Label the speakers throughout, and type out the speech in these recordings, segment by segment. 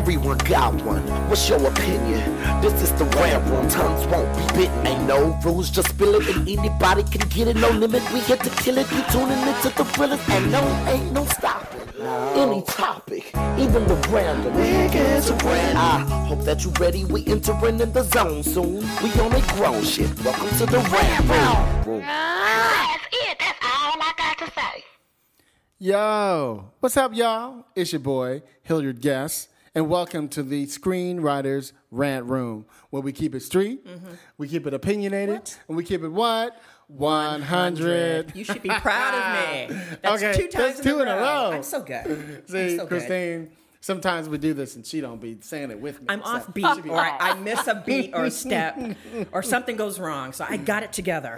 Speaker 1: Everyone got one. What's your opinion? This is the rant room. Tongues won't be bitten. Ain't no rules, just spill it, and anybody can get it. No limit, we here to kill it. You tuning into the thrillers, and no, ain't no stopping. Any topic, even the random. We get to brand. I hope that you ready. We entering in the zone soon. We on a grown shit. Welcome to the rant room.
Speaker 2: That's it. That's all I got to say.
Speaker 3: Yo, what's up, y'all? It's your boy, Hilliard Guest, and welcome to the Screenwriters Rant Room, where we keep it street, mm-hmm. we keep it opinionated, and we keep it what? 100.
Speaker 4: You should be proud of me. That's
Speaker 3: Okay,
Speaker 4: two times
Speaker 3: that's two in a row.
Speaker 4: I'm so good.
Speaker 3: See,
Speaker 4: so good.
Speaker 3: Christine, sometimes we do this and she don't be saying it with me.
Speaker 4: I'm
Speaker 3: so
Speaker 4: off beat,
Speaker 3: be-
Speaker 4: or I, I miss a beat or a step, or something goes wrong. So I got it together.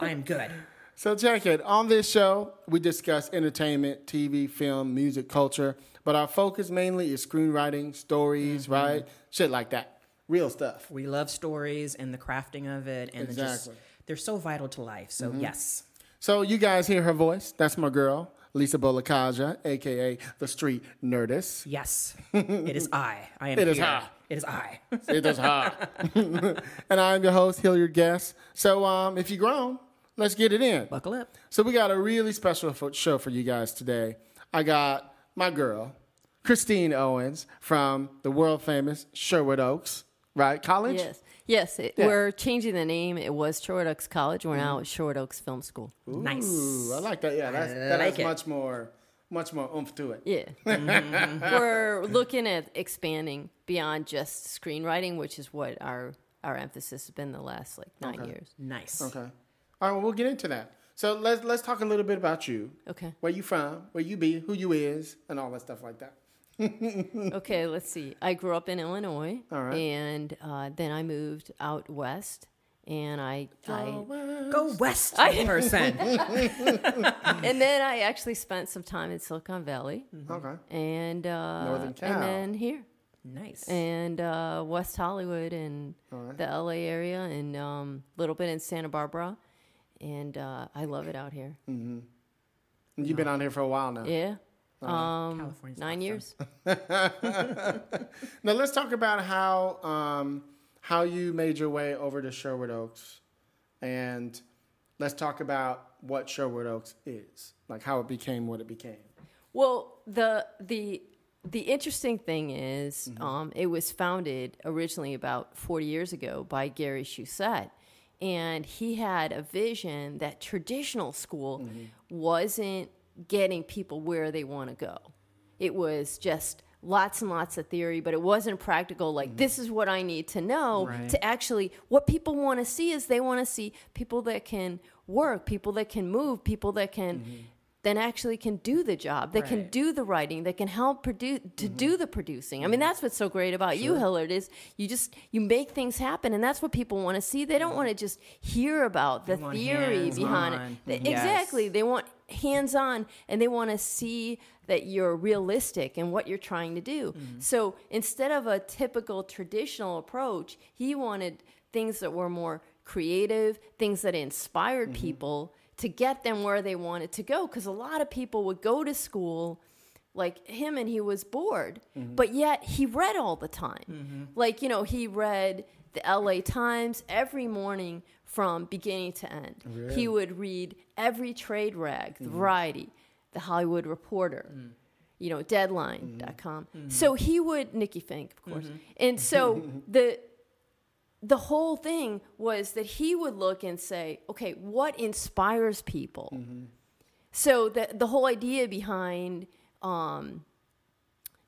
Speaker 4: I'm good.
Speaker 3: So check it. On this show, we discuss entertainment, TV, film, music, culture, but our focus mainly is screenwriting, stories,
Speaker 4: Mm-hmm.
Speaker 3: right? Shit like that. Real stuff.
Speaker 4: We love stories and the crafting of it, and the just
Speaker 3: Exactly.
Speaker 4: they're so vital to life. So yes,
Speaker 3: So you guys hear her voice. That's my girl, Lisa Bolekaja, aka the Street Nerdist.
Speaker 4: yes, it is I. I am.
Speaker 3: It is her.
Speaker 4: It is I.
Speaker 3: It is hot. and I'm your host, Hilliard Guest. So um, if you're grown, let's get it in.
Speaker 4: Buckle up.
Speaker 3: So we got a really special show for you guys today. I got my girl, Christine Owens from the world famous Sherwood Oaks, right? College?
Speaker 5: Yes, yes. It,
Speaker 3: Yeah.
Speaker 5: We're changing the name. It was Sherwood Oaks College. We're now at mm-hmm. Sherwood Oaks Film School.
Speaker 4: Nice.
Speaker 3: I like that. Yeah, that's, that
Speaker 4: like
Speaker 3: has
Speaker 4: it.
Speaker 3: much more, much more oomph to it.
Speaker 5: Yeah, we're looking at expanding beyond just screenwriting, which is what our our emphasis has been the last like nine years.
Speaker 4: Nice.
Speaker 3: Okay. All right, well, we'll get into that. So let's let's talk a little bit about you.
Speaker 5: Okay.
Speaker 3: Where you from? Where you be? Who you is? And all that stuff like that.
Speaker 5: Okay, let's see. I grew up in Illinois,
Speaker 3: All right.
Speaker 5: and uh, then I moved out west, and I, go I
Speaker 4: Go west, person.
Speaker 5: and then I actually spent some time in Silicon Valley,
Speaker 3: Okay.
Speaker 5: and uh,
Speaker 3: Northern Cal.
Speaker 5: and then here.
Speaker 4: nice.
Speaker 5: and uh, West Hollywood and the LA area and a um, little bit in Santa Barbara. And uh, I love it out here.
Speaker 3: And You've been out here for a while now.
Speaker 5: Yeah. Um,
Speaker 4: California's
Speaker 5: nine
Speaker 4: awesome.
Speaker 5: years.
Speaker 3: Now let's talk about how um, how you made your way over to Sherwood Oaks, and let's talk about what Sherwood Oaks is, like how it became what it became.
Speaker 5: Well, the the the interesting thing is,
Speaker 3: Mm-hmm.
Speaker 5: um, it was founded originally about 40 years ago by Gary Shusett. And he had a vision that traditional school
Speaker 3: Mm-hmm.
Speaker 5: wasn't getting people where they want to go. It was just lots and lots of theory, but it wasn't practical. Like, this is what I need to know
Speaker 4: Right.
Speaker 5: to actually, what people want to see is they want to see people that can work, people that can move, people that can then actually can do the job, that can do the writing, that can help produce to do the producing. I mean, that's what's so great about you, Hillard, is you just you make things happen, and that's what people want to see. They don't want to just hear about the theory behind
Speaker 4: hands-on.
Speaker 5: it.
Speaker 4: Yes.
Speaker 5: Exactly, they want hands on, and they want to see that you're realistic in what you're trying to do. So instead of a typical traditional approach, he wanted things that were more creative, things that inspired people to get them where they wanted to go. Because a lot of people would go to school like him and he was bored, mm-hmm. but yet he read all the time. Mm-hmm. Like, you know, he read the LA Times every morning from beginning to end. He would read every trade rag, the mm-hmm. Variety, the Hollywood Reporter, mm. you know, Deadline.com. So he would, Nikki Finke, of course. And so the the whole thing was that he would look and say, okay, what inspires people? So the the whole idea behind um,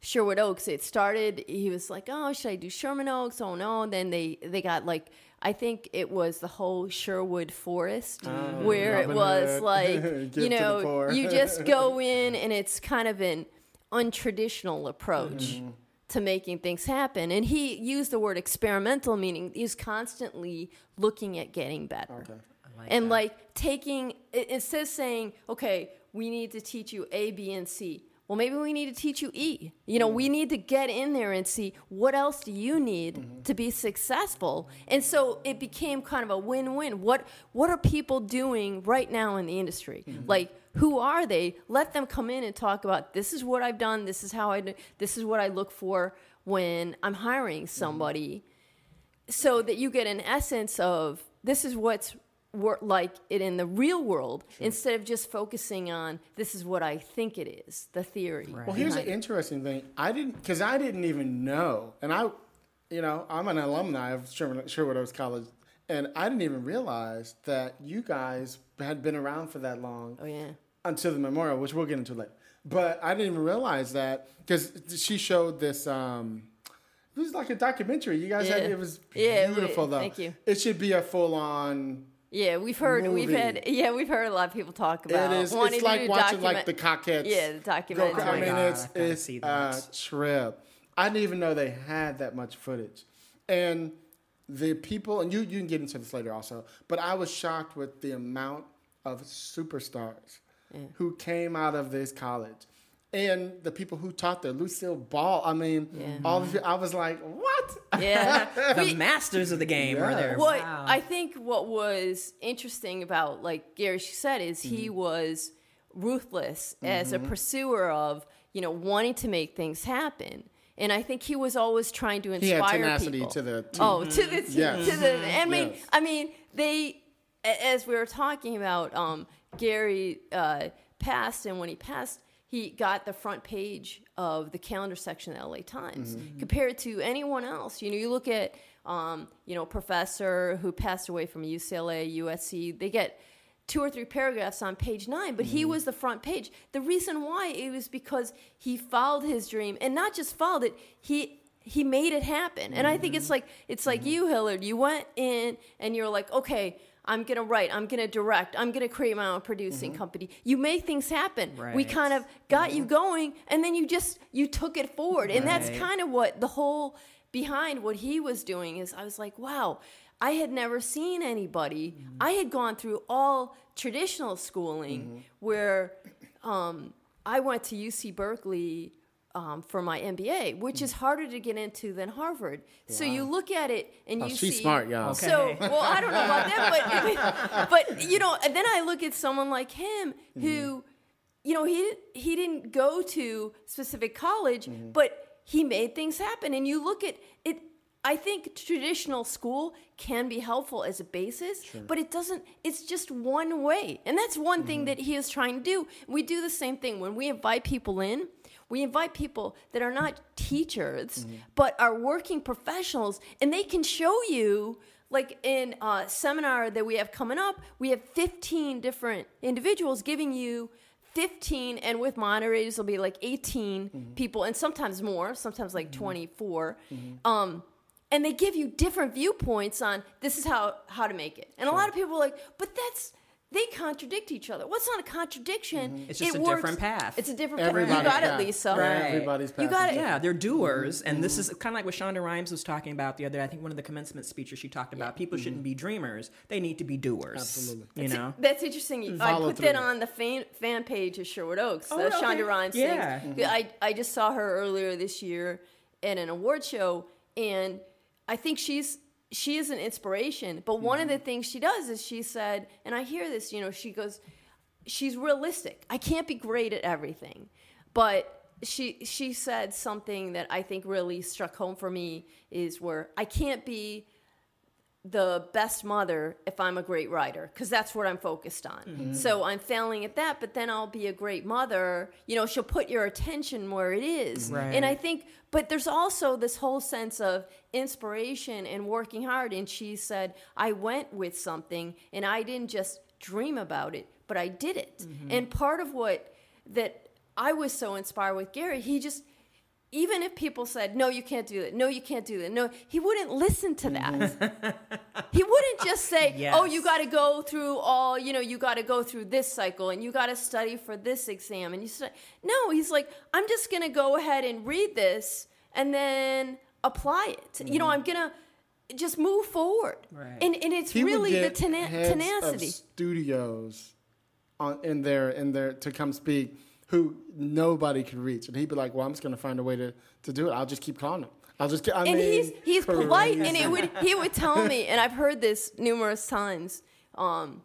Speaker 5: Sherwood Oaks, it started. He was like, "Oh, should I do Sherman Oaks? Oh no!" And then they they got like I think it was the whole Sherwood Forest, where it was
Speaker 3: Hood.
Speaker 5: like you know you just go in and it's kind of an untraditional approach
Speaker 3: Mm-hmm.
Speaker 5: To making things happen. And he used the word experimental, meaning he's constantly looking at getting better. and like taking, it, instead of saying, okay, we need to teach you A, B, and C. Well, maybe we need to teach you E. You know, we mm. need to get in there and see what else do you need mm-hmm. to be successful. And so it became kind of a win-win. What what are people doing right now in the industry? Mm-hmm. Like who are they? Let them come in and talk about this is what I've done. This is how I. do- This is what I look for when I'm hiring mm-hmm. somebody, so that you get an essence of this is what's wor- like it in the real world instead of just focusing on this is what I think it is, the theory.
Speaker 3: Well, here's an interesting thing. I didn't because I didn't even know, and I, you know, I'm an alumni of Sherwood, Sherwood Oaks College, and I didn't even realize that you guys had been around for that long
Speaker 5: Oh yeah.
Speaker 3: until the memorial, which we'll get into later. But I didn't even realize that because she showed this. Um, it was like a documentary. You guys had it was
Speaker 5: Yeah, we-
Speaker 3: beautiful though.
Speaker 5: thank you.
Speaker 3: It should be a full on.
Speaker 5: Yeah, we've heard we've had yeah we've heard a lot of people talk about
Speaker 3: It is. It's like watching
Speaker 5: document-
Speaker 3: like the Cockettes.
Speaker 5: Yeah, the
Speaker 3: Go. I mean, oh
Speaker 4: God,
Speaker 3: it's
Speaker 4: I gotta
Speaker 3: it's
Speaker 4: see
Speaker 3: a trip. I didn't even know they had that much footage, and the people. And you you can get into this later also, but I was shocked with the amount of superstars who came out of this college. And the people who taught there, Lucille Ball. I mean,
Speaker 5: Yeah.
Speaker 3: all of it. I was like, "What?"
Speaker 5: yeah.
Speaker 4: the
Speaker 5: We-
Speaker 4: masters of the game are
Speaker 3: Yeah.
Speaker 4: there.
Speaker 5: what
Speaker 4: Wow.
Speaker 5: I think what was interesting about like Gary said is he
Speaker 3: Mm-hmm.
Speaker 5: was ruthless as a pursuer of you know wanting to make things happen. And I think he was always trying to
Speaker 3: He
Speaker 5: inspire
Speaker 3: had tenacity
Speaker 5: people.
Speaker 3: to the T.
Speaker 5: Oh, to the to,
Speaker 3: Yes.
Speaker 5: to the. I mean,
Speaker 3: Yes.
Speaker 5: I mean, they as we were talking about, um, Gary uh, passed, and when he passed, he got the front page of the calendar section of the LA Times mm-hmm. compared to anyone else. You know, you look at um, you know professor who passed away from UCLA, USC. They get two or three paragraphs on page nine, but he mm-hmm. was the front page. The reason why it was because he followed his dream, and not just followed it. He he made it happen, and I think it's mm-hmm. like it's like you, Hillard. You went in and you're like, okay. I'm gonna write. I'm gonna direct. I'm gonna create my own producing mm-hmm. company. You make things happen. We kind of got you mm-hmm. going, and then you just you took it forward, and that's kind of what the whole behind what he was doing is. I was like, wow, I had never seen anybody. Mm-hmm. I had gone through all traditional schooling where um, I went to UC Berkeley um, for my MBA, which is mm. harder to get into than Harvard. So you look at it and
Speaker 3: Oh,
Speaker 5: you
Speaker 3: she's
Speaker 5: see.
Speaker 3: smart, y'all.
Speaker 4: Okay.
Speaker 5: So, well, I don't know about that, but but you know, and then I look at someone like him mm-hmm. who, you know, he he didn't go to specific college, mm-hmm. but he made things happen. And you look at it. I think traditional school can be helpful as a basis, but it doesn't. It's just one way, and that's one thing mm-hmm. that he is trying to do. We do the same thing when we invite people in. We invite people that are not teachers, mm-hmm. but are working professionals, and they can show you like in a seminar that we have coming up, we have 15 different individuals giving you 15, and with moderators, it'll be like 18 mm-hmm. people, and sometimes more, sometimes like mm-hmm. 24. Um, and they give you different viewpoints on this is how how to make it. And a lot of people are like, but that's they contradict each other. What's not a contradiction? Mm-hmm.
Speaker 4: It's just
Speaker 5: It
Speaker 4: a
Speaker 5: works-
Speaker 4: different path.
Speaker 5: It's a different path.
Speaker 3: Everybody's
Speaker 5: You got
Speaker 3: path.
Speaker 5: it, Lisa.
Speaker 4: Right.
Speaker 3: Everybody's path
Speaker 5: You got it.
Speaker 4: Yeah, they're doers, mm-hmm. and this
Speaker 3: Mm-hmm.
Speaker 4: is kind of like what Shonda Rhimes was talking about the other day. I think one of the commencement speeches she talked about. People shouldn't mm-hmm. be dreamers; they need to be doers.
Speaker 3: Absolutely.
Speaker 4: You know.
Speaker 5: That's interesting. I
Speaker 3: Follow
Speaker 5: put that
Speaker 3: through.
Speaker 5: on the fan, fan page of Sherwood Oaks.
Speaker 4: Oh,
Speaker 5: the
Speaker 4: okay.
Speaker 5: Shonda Rhimes
Speaker 4: Yeah.
Speaker 5: things. I, I just saw her earlier this year at an award show, and I think she's she is an inspiration. But one of the mm-hmm. things she does is she said, and I hear this, you know, she goes, she's realistic. I can't be great at everything, but she she said something that I think really struck home for me is where I can't be the best mother if I'm a great writer because that's what I'm focused on. Mm-hmm. So I'm failing at that, but then I'll be a great mother. You know, she'll put your attention where it is.
Speaker 4: Right.
Speaker 5: And I think, but there's also this whole sense of inspiration and working hard. And she said, I went with something and I didn't just dream about it, but I did it. Mm-hmm. And part of what that I was so inspired with Gary, he just, even if people said, no, you can't do that, no, you can't do that, no, he wouldn't listen to that. Mm-hmm. he wouldn't just say, oh, you got to go through all, you know, you got to go through this cycle and you got to study for this exam. And you say, no, he's like, I'm just going to go ahead and read this and then apply it. You know, mm-hmm. I'm going to just move forward.
Speaker 4: Right.
Speaker 5: And, and it's
Speaker 3: He would
Speaker 5: really the tena-
Speaker 3: heads
Speaker 5: tenacity.
Speaker 3: of studios on in there in there to come speak who nobody could reach, and he'd be like, "Well, I'm just going to find a way to, to do it. I'll just keep calling him. I'll just get." I
Speaker 5: and
Speaker 3: mean,
Speaker 5: he's he's polite, and it would he would tell me, and I've heard this numerous times. Um,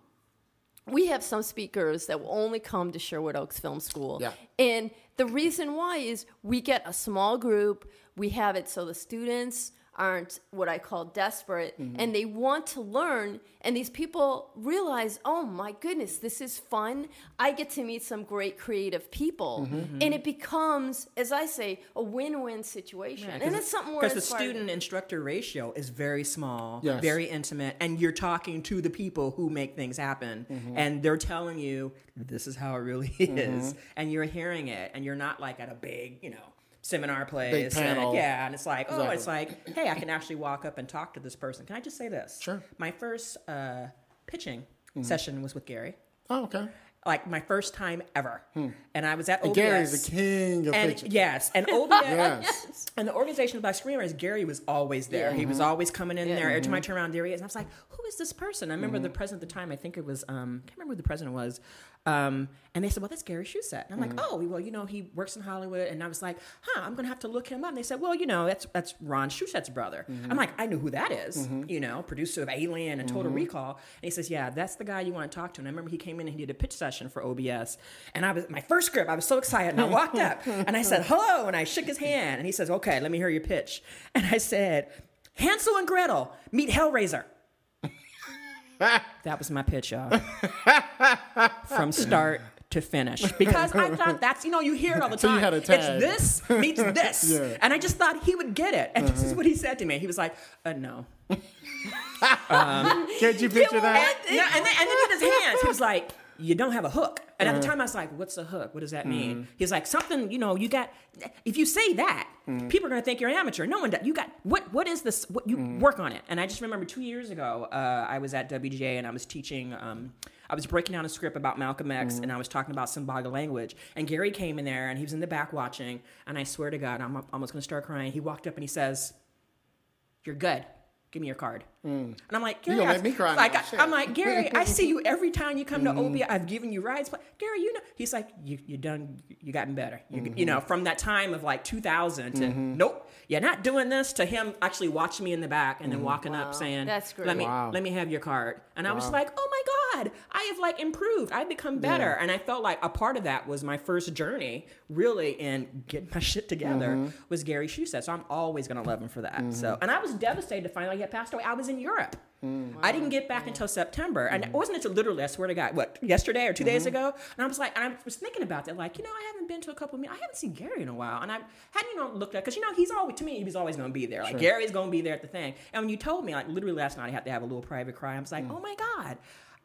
Speaker 5: we have some speakers that will only come to Sherwood Oaks Film School.
Speaker 3: Yeah.
Speaker 5: And the reason why is we get a small group, we have it so the students aren't what I call desperate mm-hmm. and they want to learn and these people realize, "Oh my goodness, this is fun. I get to meet some great creative people." Mm-hmm. Mm-hmm. And it becomes as I say, a win-win situation. and it's something where
Speaker 4: because the student instructor ratio is very small,
Speaker 3: Yes.
Speaker 4: very intimate, and you're talking to the people who make things happen,
Speaker 3: Mm-hmm.
Speaker 4: and they're telling you this is how it really is, and you're hearing it, and you're not like at a big, you know. Seminar place, and yeah, and it's like, oh,
Speaker 3: Exactly.
Speaker 4: it's like, hey, I can actually walk up and talk to this person. Can I just say this?
Speaker 3: Sure.
Speaker 4: My first uh, pitching
Speaker 3: Mm-hmm.
Speaker 4: session was with Gary,
Speaker 3: Oh, okay.
Speaker 4: like my first time ever, and I was at OBS.
Speaker 3: Hmm. Gary's the king of
Speaker 4: and
Speaker 3: pitching.
Speaker 4: yes, and OBS.
Speaker 3: Yes.
Speaker 4: And the organization of Black Screenwriters, Gary was always there. He was always coming in there. Every time I turn around, there he is. And I was like, who is this person? I remember the president at the time, I think it was, um, I can't remember who the president was. Um, and they said, well, that's Gary Shusett. And I'm like, mm. oh, well, you know, he works in Hollywood. And I was like, huh, I'm going to have to look him up. And they said, well, you know, that's that's Ron Shusett's brother. Mm-hmm. I'm like, I know who that is, mm-hmm. you know, producer of Alien and Total mm-hmm. Recall. And he says, yeah, that's the guy you want to talk to. And I remember he came in and he did a pitch session for OBS. And I was, my first script, I was so excited. And I walked up and I said, hello. And I shook his hand. And he says, okay, let me hear your pitch. And I said, Hansel and Gretel meet Hellraiser. that was my pitch, y'all. From start to finish. Because I thought that's, you know, you hear it all the
Speaker 3: So
Speaker 4: time.
Speaker 3: you had a tag.
Speaker 4: It's this meets this.
Speaker 3: Yeah.
Speaker 4: And I just thought he would get it. And this is what he said to me. He was like, uh, no.
Speaker 3: Can't you picture that?
Speaker 4: And, yeah, and, then, and then he did his hands. He was like, you don't have a hook. And
Speaker 3: Uh-huh.
Speaker 4: at the time, I was like, what's a hook? What does that mean?
Speaker 3: Mm-hmm.
Speaker 4: He's like, something, you know, you got, if you say that,
Speaker 3: Mm-hmm.
Speaker 4: people are going to think you're an amateur. No one does. You got, what, what is this? What, you
Speaker 3: Mm-hmm.
Speaker 4: work on it. And I just remember two years ago, uh, I was at WGA and I was teaching, um, I was breaking down a script about Malcolm X
Speaker 3: Mm-hmm.
Speaker 4: and I was talking about symbolic language. And Gary came in there and he was in the back watching. And I swear to God, I'm almost going to start crying. He walked up and he says, you're good. Give me your card. And I'm like, Gary,
Speaker 3: Mm. gonna make me cry
Speaker 4: Like,
Speaker 3: now.
Speaker 4: I,
Speaker 3: Shit.
Speaker 4: I'm like, Gary, I see you every time you come to
Speaker 3: Mm-hmm.
Speaker 4: OBI. I've given you rides, but Gary, you know, he's like, you you done, you gotten better. You,
Speaker 3: Mm-hmm.
Speaker 4: you know, from that time of like 2000 to nope, you're not doing this. To him actually watching me in the back and then walking up saying,
Speaker 5: That's great.
Speaker 4: Let me
Speaker 3: Mm-hmm. Wow.
Speaker 4: let me have your card. And I was like, oh my god, I have like improved. I've become better. And I felt like a part of that was my first journey, really, in getting my shit together
Speaker 3: Mm-hmm.
Speaker 4: was Gary Shusett. So I'm always gonna love him for that. So, and I was devastated to find out he had passed away. I was in Europe.
Speaker 3: Mm.
Speaker 4: I didn't get back until September, and it wasn't until literally, I swear to God, what yesterday or 2 days
Speaker 3: Mm-hmm.
Speaker 4: ago, and I was like, and I was thinking about that, like, you know, I haven't been to a couple of meetings. I haven't seen Gary in a while, and I hadn't, you know, looked at because you know he's always to me he was always going to be there. Like Gary's going to be there at the thing, and when you told me, like, literally last night, I had to have a little private cry. I was
Speaker 3: Mm.
Speaker 4: like, oh my God.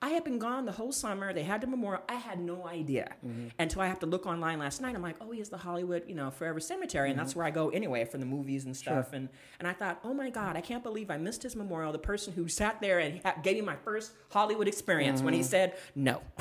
Speaker 4: I had been gone the whole summer. They had the memorial. I had no idea
Speaker 3: Mm-hmm.
Speaker 4: until I have to look online last night. I'm like, oh, he has the Hollywood, you know, Forever Cemetery, and
Speaker 3: Mm-hmm.
Speaker 4: that's where I go anyway for the movies and stuff. And and I thought, oh my God, I can't believe I missed his memorial. The person who sat there and ha- gave me my first Hollywood experience when he
Speaker 3: Mm-hmm.
Speaker 4: said no.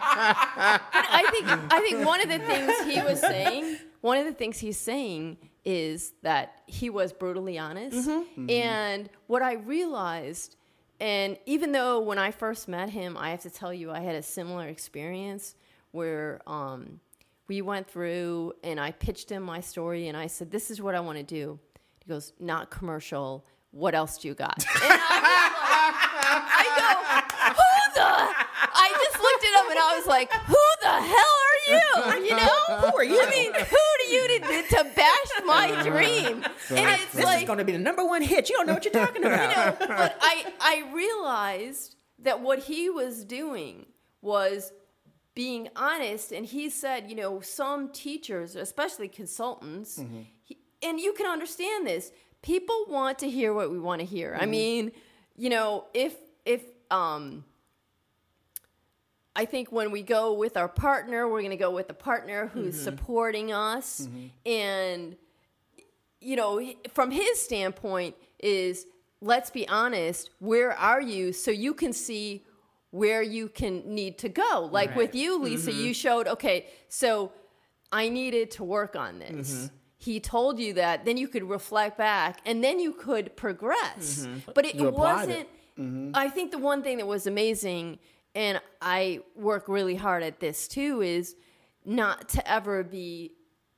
Speaker 5: I think I think one of the things he was saying, one of the things he's saying is that he was brutally honest. And what I realized, and even though when I first met him, I have to tell you, I had a similar experience where um, we went through and I pitched him my story and I said, "This is what I want to do." He goes, "Not commercial. What else do you got?" And I like, I go, "Who the?" I just looked at him and I was like, "Who the hell are you?" You know,
Speaker 4: Who are you?
Speaker 5: I mean, who you to, to bash my dream? And it's
Speaker 4: This
Speaker 5: like,
Speaker 4: is going to be the number one hit. You don't know what you're talking about.
Speaker 5: you know, but I I realized that what he was doing was being honest, and he said, you know, some teachers, especially consultants, he, and you can understand this. People want to hear what we want to hear. I mean, you know, if if um. I think when we go with our partner, we're going to go with the partner who's mm-hmm. supporting us. Mm-hmm. And you know, from his standpoint, is let's be honest, where are you so you can see where you can need to go? Like with you, Lisa, mm-hmm. you showed, okay, so I needed to work on this. He told you that, then you could reflect back and then you could progress. But it,
Speaker 3: You
Speaker 5: wasn't,
Speaker 3: it.
Speaker 5: I think the one thing that was amazing, and I work really hard at this too, is not to ever be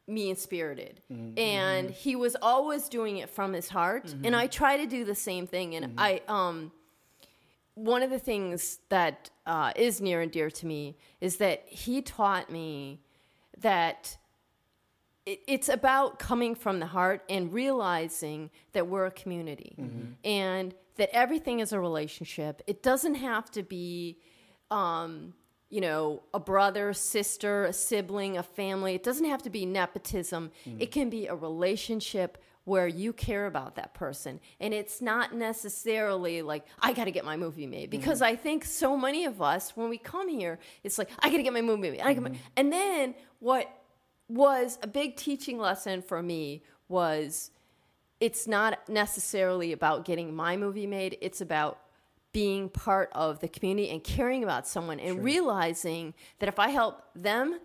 Speaker 5: mean spirited. Mm-hmm. And mm-hmm. he was always doing it from his heart. Mm-hmm. And I try to do the same thing. And I, um, one of the things that uh, is near and dear to me is that he taught me that it, it's about coming from the heart and realizing that we're a community and that everything is a relationship. It doesn't have to be, um, you know, a brother, sister, a sibling, a family. It doesn't have to be nepotism. Mm-hmm. It can be a relationship where you care about that person. And it's not necessarily like, I got to get my movie made. Mm-hmm. Because I think so many of us, when we come here, it's like, I got to get my movie made. My-" mm-hmm. And then what was a big teaching lesson for me was it's not necessarily about getting my movie made, it's about being part of the community and caring about someone and realizing that if I help them,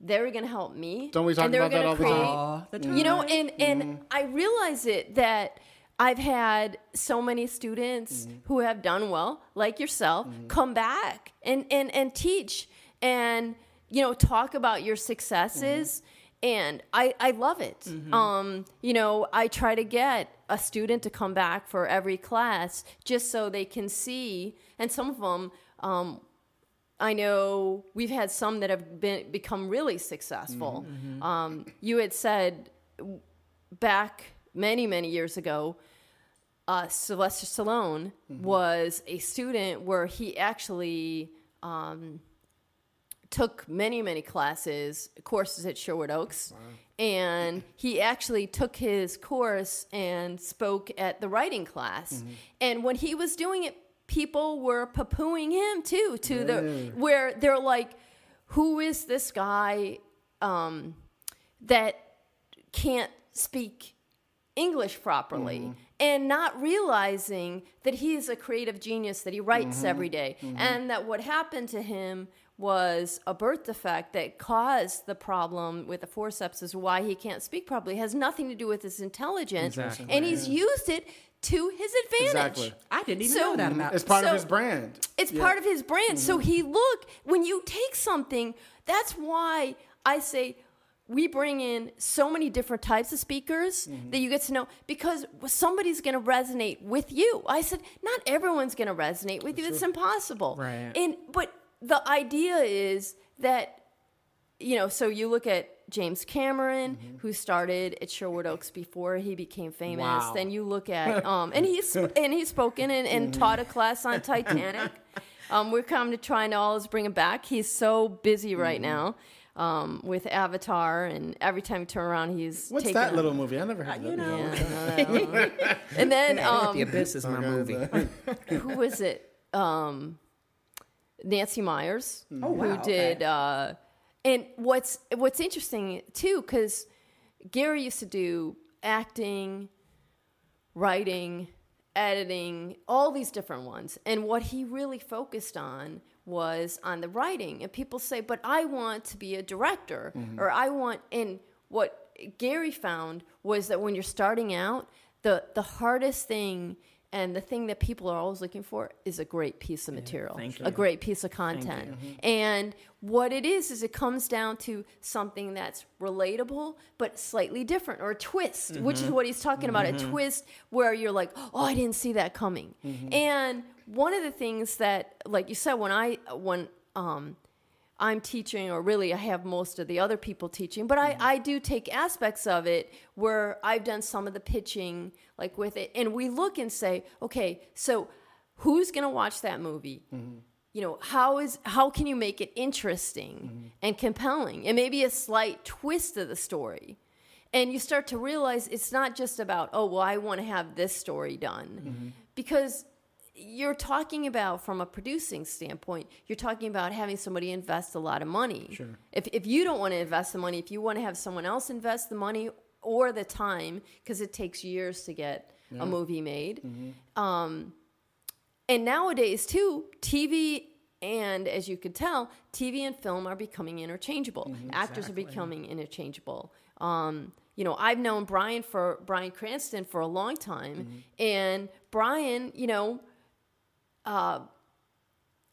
Speaker 5: they're going to help me.
Speaker 3: Don't we talk
Speaker 5: and they're
Speaker 3: about that
Speaker 5: gonna
Speaker 3: all the
Speaker 5: create,
Speaker 3: time?
Speaker 4: The time.
Speaker 5: You know, and and
Speaker 3: Mm-hmm.
Speaker 5: I realize it that I've had so many students
Speaker 3: Mm-hmm.
Speaker 5: who have done well, like yourself, come back and and and teach and you know talk about your successes. And I, I love it. Um, you know, I try to get a student to come back for every class just so they can see. And some of them, um, I know we've had some that have been become really successful. Um, you had said back many many years ago, uh, Sylvester Stallone was a student where he actually um, took many many classes courses at Sherwood Oaks. And he actually took his course and spoke at the writing class. Mm-hmm. And when he was doing it, people were poo-pooing him too. To the where they're like, "Who is this guy um, that can't speak English properly mm-hmm. and not realizing that he is a creative genius, that he writes mm-hmm. every day, and that what happened to him was a birth defect that caused the problem with the forceps is why he can't speak properly. It has nothing to do with his intelligence,
Speaker 4: Exactly.
Speaker 5: and he's used it to his advantage.
Speaker 3: Exactly.
Speaker 4: I didn't even
Speaker 5: So-
Speaker 4: know that about.
Speaker 3: It's part
Speaker 5: So-
Speaker 3: of his brand.
Speaker 5: It's
Speaker 3: Yeah.
Speaker 5: part of his brand. So
Speaker 3: Mm-hmm.
Speaker 5: he look when you take something. That's why I say we bring in so many different types of speakers
Speaker 3: Mm-hmm.
Speaker 5: that you get to know because somebody's going to resonate with you. I said not everyone's going to resonate with you. It's impossible.
Speaker 4: Right.
Speaker 5: And but the idea is that you know, so you look at James Cameron, who started at Sherwood Oaks before he became famous.
Speaker 3: Wow.
Speaker 5: Then you look at um, and he's and he's spoken and, and taught a class on Titanic. Um, we're coming to try and always bring him back. He's so busy right now um, with Avatar, and every time you turn around, he's
Speaker 3: What's
Speaker 5: taking
Speaker 3: that
Speaker 5: a-
Speaker 3: little movie? I never heard of
Speaker 4: you
Speaker 3: that.
Speaker 4: know,
Speaker 5: Yeah, I know that one. and then
Speaker 4: the
Speaker 5: um,
Speaker 4: Abyss is my movie.
Speaker 5: who was it? Um, Nancy Meyers,
Speaker 4: Oh, wow,
Speaker 5: who
Speaker 4: okay.
Speaker 5: did. Uh, and what's what's interesting too, because Gary used to do acting, writing, editing, all these different ones, and what he really focused on was on the writing. And people say, "But I want to be a director," or "I want." And what Gary found was that when you're starting out, the the hardest thing and the thing that people are always looking for is a great piece of material,
Speaker 4: thank
Speaker 5: a great piece of content. And what it is is it comes down to something that's relatable but slightly different or a twist, which is what he's talking about, a twist where you're like, "Oh, I didn't see that coming." And one of the things that like you said when I when um I'm teaching, or really I have most of the other people teaching, but I, mm-hmm. I do take aspects of it where I've done some of the pitching, like with it, and we look and say, okay, so who's going to watch that movie? Mm-hmm. You know, how is how can you make it interesting mm-hmm. and compelling, and maybe a slight twist of the story? And you start to realize it's not just about, oh, well, I want to have this story done, because you're talking about from a producing standpoint you're talking about having somebody invest a lot of money.
Speaker 3: Sure.
Speaker 5: if, if you don't want to invest the money if you want to have someone else invest the money or the time because it takes years to get a movie made. Um, and nowadays too tv and as you could tell tv and film are becoming interchangeable. Actors are becoming interchangeable. Um, you know i've known bryan for bryan cranston for a long time and bryan you know uh,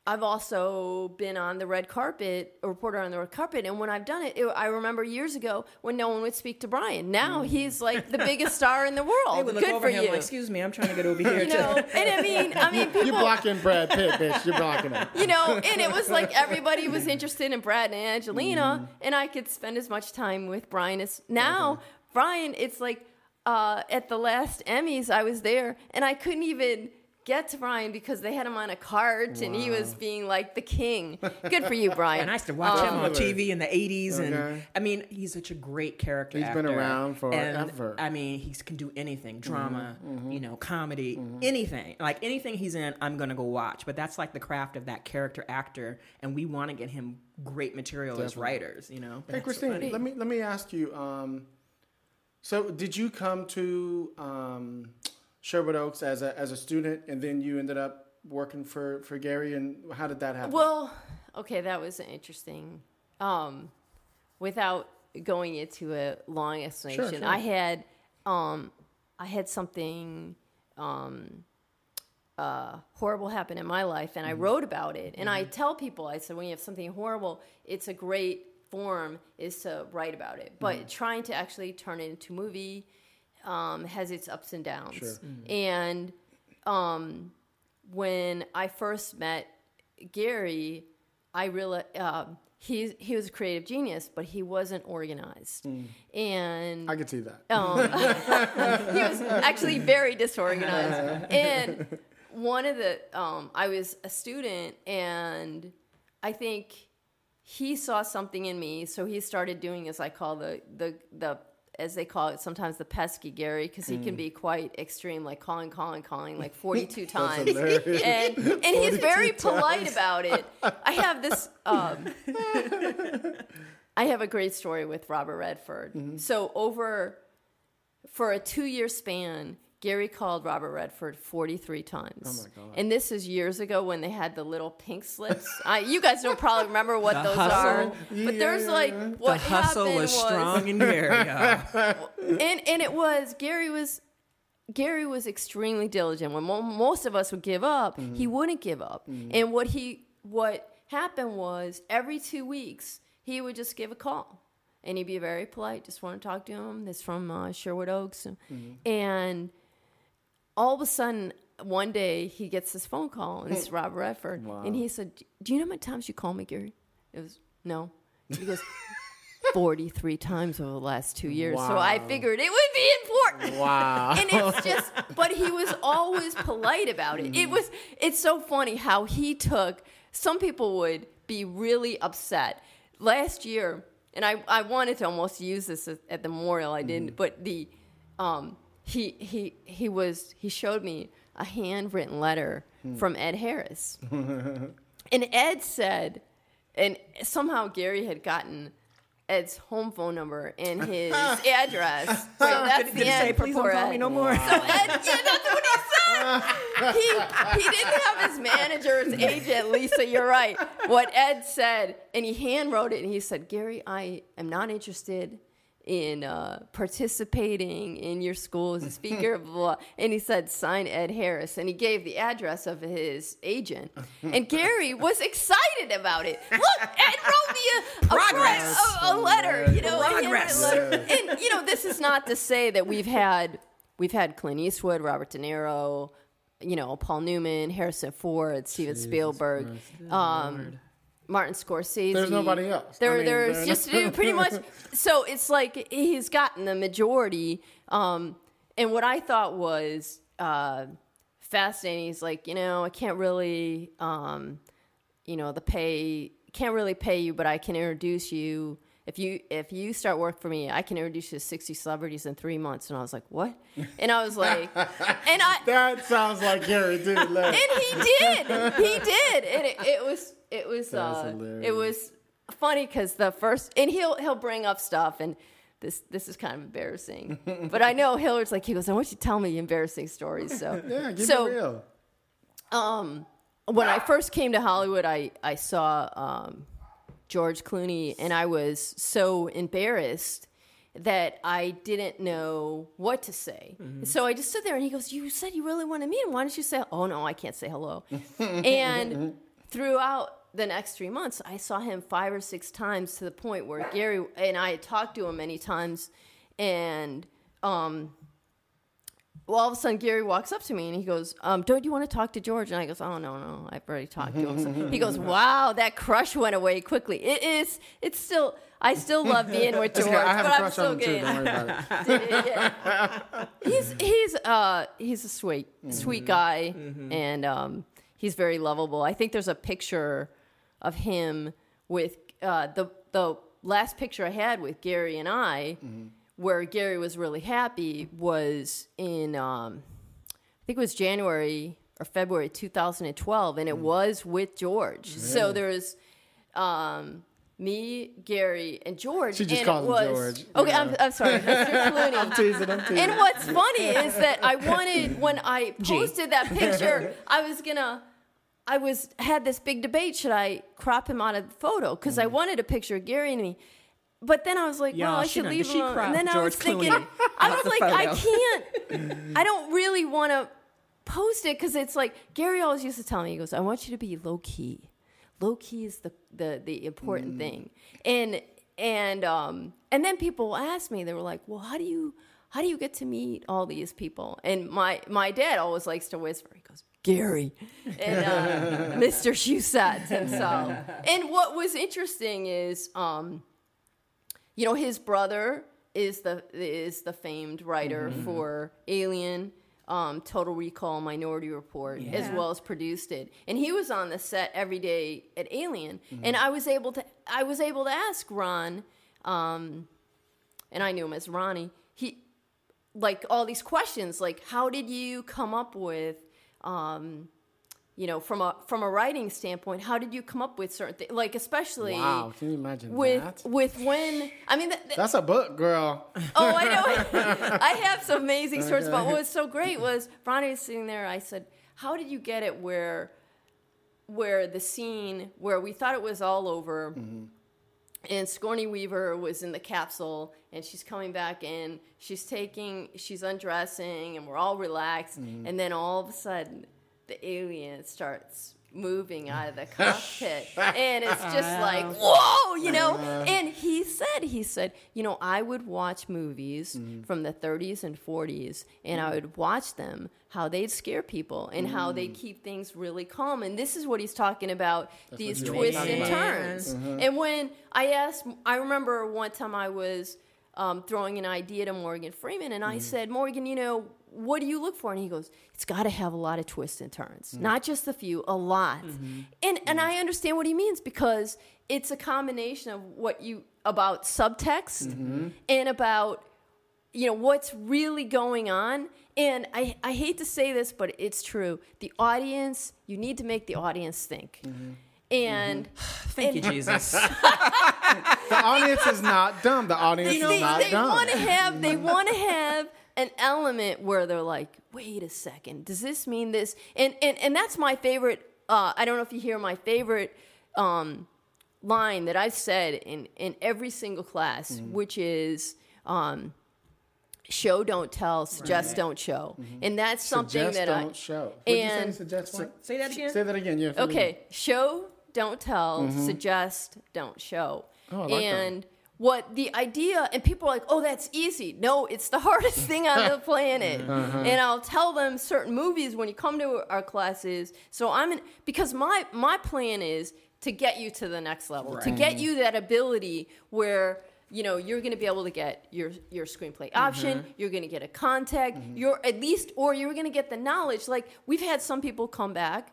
Speaker 5: I've also been on the red carpet, a reporter on the red carpet, and when I've done it, it I remember years ago when no one would speak to Bryan. Now he's like the biggest star in the world.
Speaker 4: Would look
Speaker 5: Good
Speaker 4: over
Speaker 5: for
Speaker 4: him
Speaker 5: you.
Speaker 4: like, "Excuse me, I'm trying to get over here."
Speaker 5: you know, and I mean, I mean, people,
Speaker 3: You're blocking Brad Pitt, bitch. You're blocking him.
Speaker 5: you know, and it was like everybody was interested in Brad and Angelina,
Speaker 3: Mm-hmm.
Speaker 5: and I could spend as much time with Bryan as now. Bryan, it's like uh, at the last Emmys, I was there, and I couldn't even get to Bryan because they had him on a cart, and he was being like the king. Good for you, Bryan.
Speaker 4: And I used to watch him on
Speaker 3: Um,
Speaker 4: TV in the 80s.
Speaker 3: Okay.
Speaker 4: And I mean, he's such a great character.
Speaker 3: He's been around
Speaker 4: And,
Speaker 3: forever.
Speaker 4: I mean, he can do anything
Speaker 3: Mm-hmm,
Speaker 4: drama, you know, comedy, anything. Like anything he's in, I'm going to go watch. But that's like the craft of that character actor. And we want to get him great material as writers, you know?
Speaker 3: Hey, Christine, let me let me ask you. Um, so, did you come to um, Sherwood Oaks as a as a student, and then you ended up working for for Gary? And how did that happen?
Speaker 5: Well, okay, that was interesting. Um, without going into a long explanation,
Speaker 3: sure.
Speaker 5: I had um, I had something um, uh, horrible happen in my life, and I
Speaker 3: Mm-hmm.
Speaker 5: wrote about it. And I tell people, I said, when you have something horrible, it's a great form is to write about it. But
Speaker 3: Mm-hmm.
Speaker 5: trying to actually turn it into a movie um, has its ups and downs.
Speaker 3: Sure.
Speaker 5: And um, when I first met Gary, I realized um, he he was a creative genius, but he wasn't organized, and
Speaker 3: I could see that.
Speaker 5: um, he was actually very disorganized. And one of the, um, I was a student, and I think he saw something in me, so he started doing as I call the the the as they call it sometimes the pesky Gary because he can be quite extreme, like calling, calling, calling, like forty two times,
Speaker 3: hilarious.
Speaker 5: and and he's very polite about it. I have this. Um, I have a great story with Robert Redford. So over for a two year span, Gary called Robert Redford 43 times.
Speaker 3: Oh my God.
Speaker 5: And this is years ago when they had the little pink slips. I, you guys don't probably remember what
Speaker 4: The
Speaker 5: those
Speaker 4: hustle.
Speaker 5: are. But
Speaker 3: Yeah,
Speaker 5: there's
Speaker 3: yeah,
Speaker 5: like
Speaker 3: yeah.
Speaker 5: what
Speaker 4: the hustle
Speaker 5: happened
Speaker 4: was strong in Gary. yeah.
Speaker 5: and and it was Gary was Gary was extremely diligent. When mo- most of us would give up, he mm-hmm. wouldn't give up. Mm-hmm. And what he what happened was every two weeks he would just give a call, and he'd be very polite. Just want to talk to him. This from uh, Sherwood Oaks, mm-hmm. and all of a sudden. One day he gets this phone call and it's Robert Redford and he said, "Do you know how many times you call me, Gary?" It was no. He goes, 43 times over the last two years. So I figured it would be important.
Speaker 3: Wow.
Speaker 5: And it's just, but he was always polite about it. It was, it's so funny how he took, some people would be really upset. Last year, and I, I wanted to almost use this at, at the memorial, I didn't, but the, um, he, he, he was, he showed me a handwritten letter hmm. from Ed Harris. And Ed said, and somehow Gary had gotten Ed's home phone number and his address. So that's the
Speaker 4: did he say,
Speaker 5: end for
Speaker 4: don't
Speaker 5: poor
Speaker 4: call
Speaker 5: Ed.
Speaker 4: me no more?
Speaker 5: So Ed, yeah, that's what he said. He, he didn't have his manager's agent, Lisa, you're right. What Ed said, and he handwrote it, and he said, Gary, I am not interested in uh, participating in your school as a speaker, blah, blah. And he said, sign Ed Harris. And he gave the address of his agent. And Gary was excited about it. Look, Ed wrote me a, a,
Speaker 4: Progress.
Speaker 5: a, a letter, you know, a
Speaker 4: Progress.
Speaker 5: letter. And, you know, this is not to say that we've had, we've had Clint Eastwood, Robert De Niro, you know, Paul Newman, Harrison Ford, Steven Spielberg, um, Martin Scorsese.
Speaker 3: There's nobody else.
Speaker 5: There,
Speaker 3: I mean,
Speaker 5: there's
Speaker 3: there-
Speaker 5: just pretty much. So it's like he's gotten the majority. Um, and what I thought was uh, fascinating is like, you know, I can't really, um, you know, the pay can't really pay you, but I can introduce you. If you if you start work for me, I can introduce you to sixty celebrities in three months. And I was like, what? And I was like, and I
Speaker 3: that sounds like Gary, did.
Speaker 5: And he did. He did, and it, it was it was uh, it was funny because the first and he'll he'll bring up stuff and. This, this is kind of embarrassing, but I know Hillard's like he goes. I want you to tell me embarrassing stories. So
Speaker 3: yeah, keep
Speaker 5: so
Speaker 3: it real.
Speaker 5: um, when I first came to Hollywood, I I saw um, George Clooney, and I was so embarrassed that I didn't know what to say. So I just stood there, and he goes, "You said you really want to meet him. Why don't you say? Oh no, I can't say hello." and throughout the next three months, I saw him five or six times to the point where Gary and I had talked to him many times, and um, well, all of a sudden Gary walks up to me and he goes, um, "Don't you want to talk to George?" And I goes, "Oh no, no, I've already talked to him." So he goes, "Wow, that crush went away quickly." It is. It's still. I still love being with George,
Speaker 3: Okay, I
Speaker 5: but I'm still
Speaker 3: on him too.
Speaker 5: getting.
Speaker 3: Don't worry about it.
Speaker 5: He's he's uh he's a sweet sweet guy and um he's very lovable. I think there's a picture of him with uh the the last picture I had with Gary and I where Gary was really happy was in um I think it was January or February 2012 and it was with George. So there's um me, Gary, and George.
Speaker 3: She just
Speaker 5: and
Speaker 3: calls
Speaker 5: it
Speaker 3: him
Speaker 5: was,
Speaker 3: George.
Speaker 5: Okay,
Speaker 3: Yeah.
Speaker 5: I'm, I'm sorry, Mr. Clooney.
Speaker 3: Teasing him, teasing
Speaker 5: And what's funny is that I wanted when I posted that picture, I was gonna, I was had this big debate: should I crop him out of the photo? Because
Speaker 3: Mm.
Speaker 5: I wanted a picture of Gary and me. But then I was like,
Speaker 4: Y'all,
Speaker 5: well, I should leave him. And then I was thinking,
Speaker 4: Clooney
Speaker 5: I was like, I can't. I don't really want to post it because it's like Gary always used to tell me. He goes, I want you to be low key. Low key is the the the important thing. And and um and then people will ask me. They were like, well, how do you how do you get to meet all these people? And my my dad always likes to whisper. He goes. Gary and uh, Mr. Shusett himself. And what was interesting is, um, you know, his brother is the is the famed writer for Alien, um, Total Recall, Minority Report, as well as produced it. And he was on the set every day at Alien, and I was able to I was able to ask Ron, um, and I knew him as Ronnie. He like all these questions, like how did you come up with um, you know, from a from a writing standpoint, how did you come up with certain things? Like especially
Speaker 3: Wow, can you imagine
Speaker 5: with
Speaker 3: that?
Speaker 5: with when I mean, th- th-
Speaker 3: That's a book, girl.
Speaker 5: oh, I know. I have some amazing stories. But what was so great was Ronnie was sitting there. I said, "How did you get it where where the scene where we thought it was all over?" Mm-hmm. And Sigourney Weaver was in the capsule, and she's coming back in. She's taking, she's undressing, and we're all relaxed. Mm-hmm. And then all of a sudden, the alien starts moving out of the cockpit, and it's just like, whoa, you know. And he said, he said, you know, I would watch movies from the 30s and 40s, and I would watch them how they'd scare people and how they'd keep things really calm. And this is what he's talking about: these twists and turns. And when I asked, I remember one time I was um, throwing an idea to Morgan Freeman, and I said, Morgan, you know, what do you look for? And he goes, it's got to have a lot of twists and turns, mm. not just a few, a lot. Mm-hmm. And and mm-hmm. I understand what he means because it's a combination of what you about subtext mm-hmm. and about you know what's really going on and I, I hate to say this but it's true the audience you need to make the audience think and
Speaker 4: Thank you, Jesus.
Speaker 3: The audience is not dumb. The audience
Speaker 5: they,
Speaker 3: is not
Speaker 5: they
Speaker 3: dumb.
Speaker 5: want to have they want to have an element where they're like wait a second does this mean this and and, and that's my favorite uh, i don't know if you hear my favorite um, line that i've said in in every single class
Speaker 3: Mm-hmm.
Speaker 5: which is um, show don't tell suggest don't show and that's something
Speaker 3: Mm-hmm. Suggest
Speaker 5: that
Speaker 3: don't
Speaker 5: i
Speaker 3: show. What'd you say?
Speaker 5: and-
Speaker 3: Suggest?
Speaker 4: Say that again.
Speaker 3: Say that again. Yeah.
Speaker 5: Okay, show, don't tell, suggest, don't show.
Speaker 3: Mm-hmm. Oh, like that
Speaker 5: and what the idea, and people are like, oh, that's easy. No, it's the hardest thing on the planet.
Speaker 3: Uh-huh.
Speaker 5: And I'll tell them certain movies when you come to our classes. So I'm in, because my my plan is to get you to the next level, to get you that ability where you know you're going to be able to get your your screenplay option you're going to get a contact you're at least or you're going to get the knowledge like we've had some people come back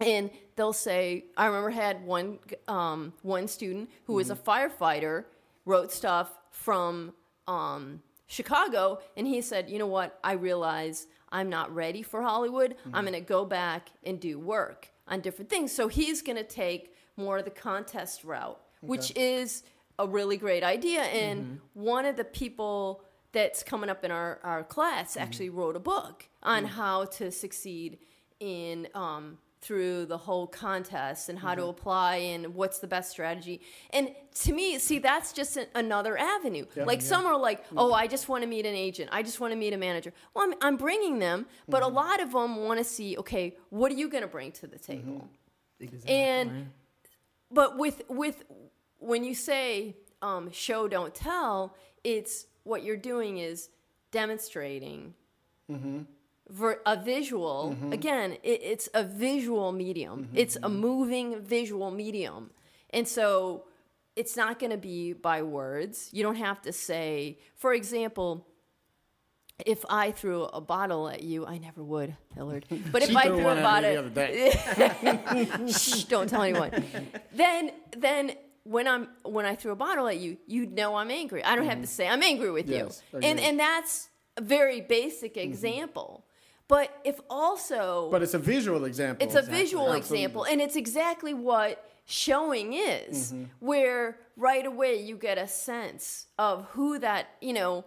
Speaker 5: and they'll say i remember had one um, one student who was a firefighter wrote stuff from um, chicago and he said you know what? I realize i'm not ready for hollywood. I'm going to go back and do work on different things. So he's going to take more of the contest route which is a really great idea. And one of the people that's coming up in our, our class actually wrote a book on how to succeed in um, through the whole contest and how to mm-hmm. apply and what's the best strategy. And to me, see, that's just an, another avenue. like some are like, mm-hmm. oh, I just want to meet an agent. I just want to meet a manager. Well, I'm, I'm bringing them, but a mm-hmm. lot of them want to see, okay, what are you going to bring to the table? And but with with when you say um, show don't tell, it's what you're doing is demonstrating ver- a visual. Mm-hmm. Again, it, it's a visual medium. Mm-hmm, it's a mm-hmm. moving visual medium, and so it's not going to be by words. You don't have to say, for example. If I threw a bottle at you, I never would, Hillard. But if I
Speaker 3: threw
Speaker 5: a bottle,
Speaker 3: the other day.
Speaker 5: Shh, don't tell anyone. then then when I'm when I threw a bottle at you, you'd know I'm angry. I don't have to say I'm angry with
Speaker 3: Yes,
Speaker 5: you. And and that's a very basic example. But if also
Speaker 3: But it's a visual example.
Speaker 5: it's a visual example and it's exactly what showing is mm-hmm. where right away you get a sense of who that, you know,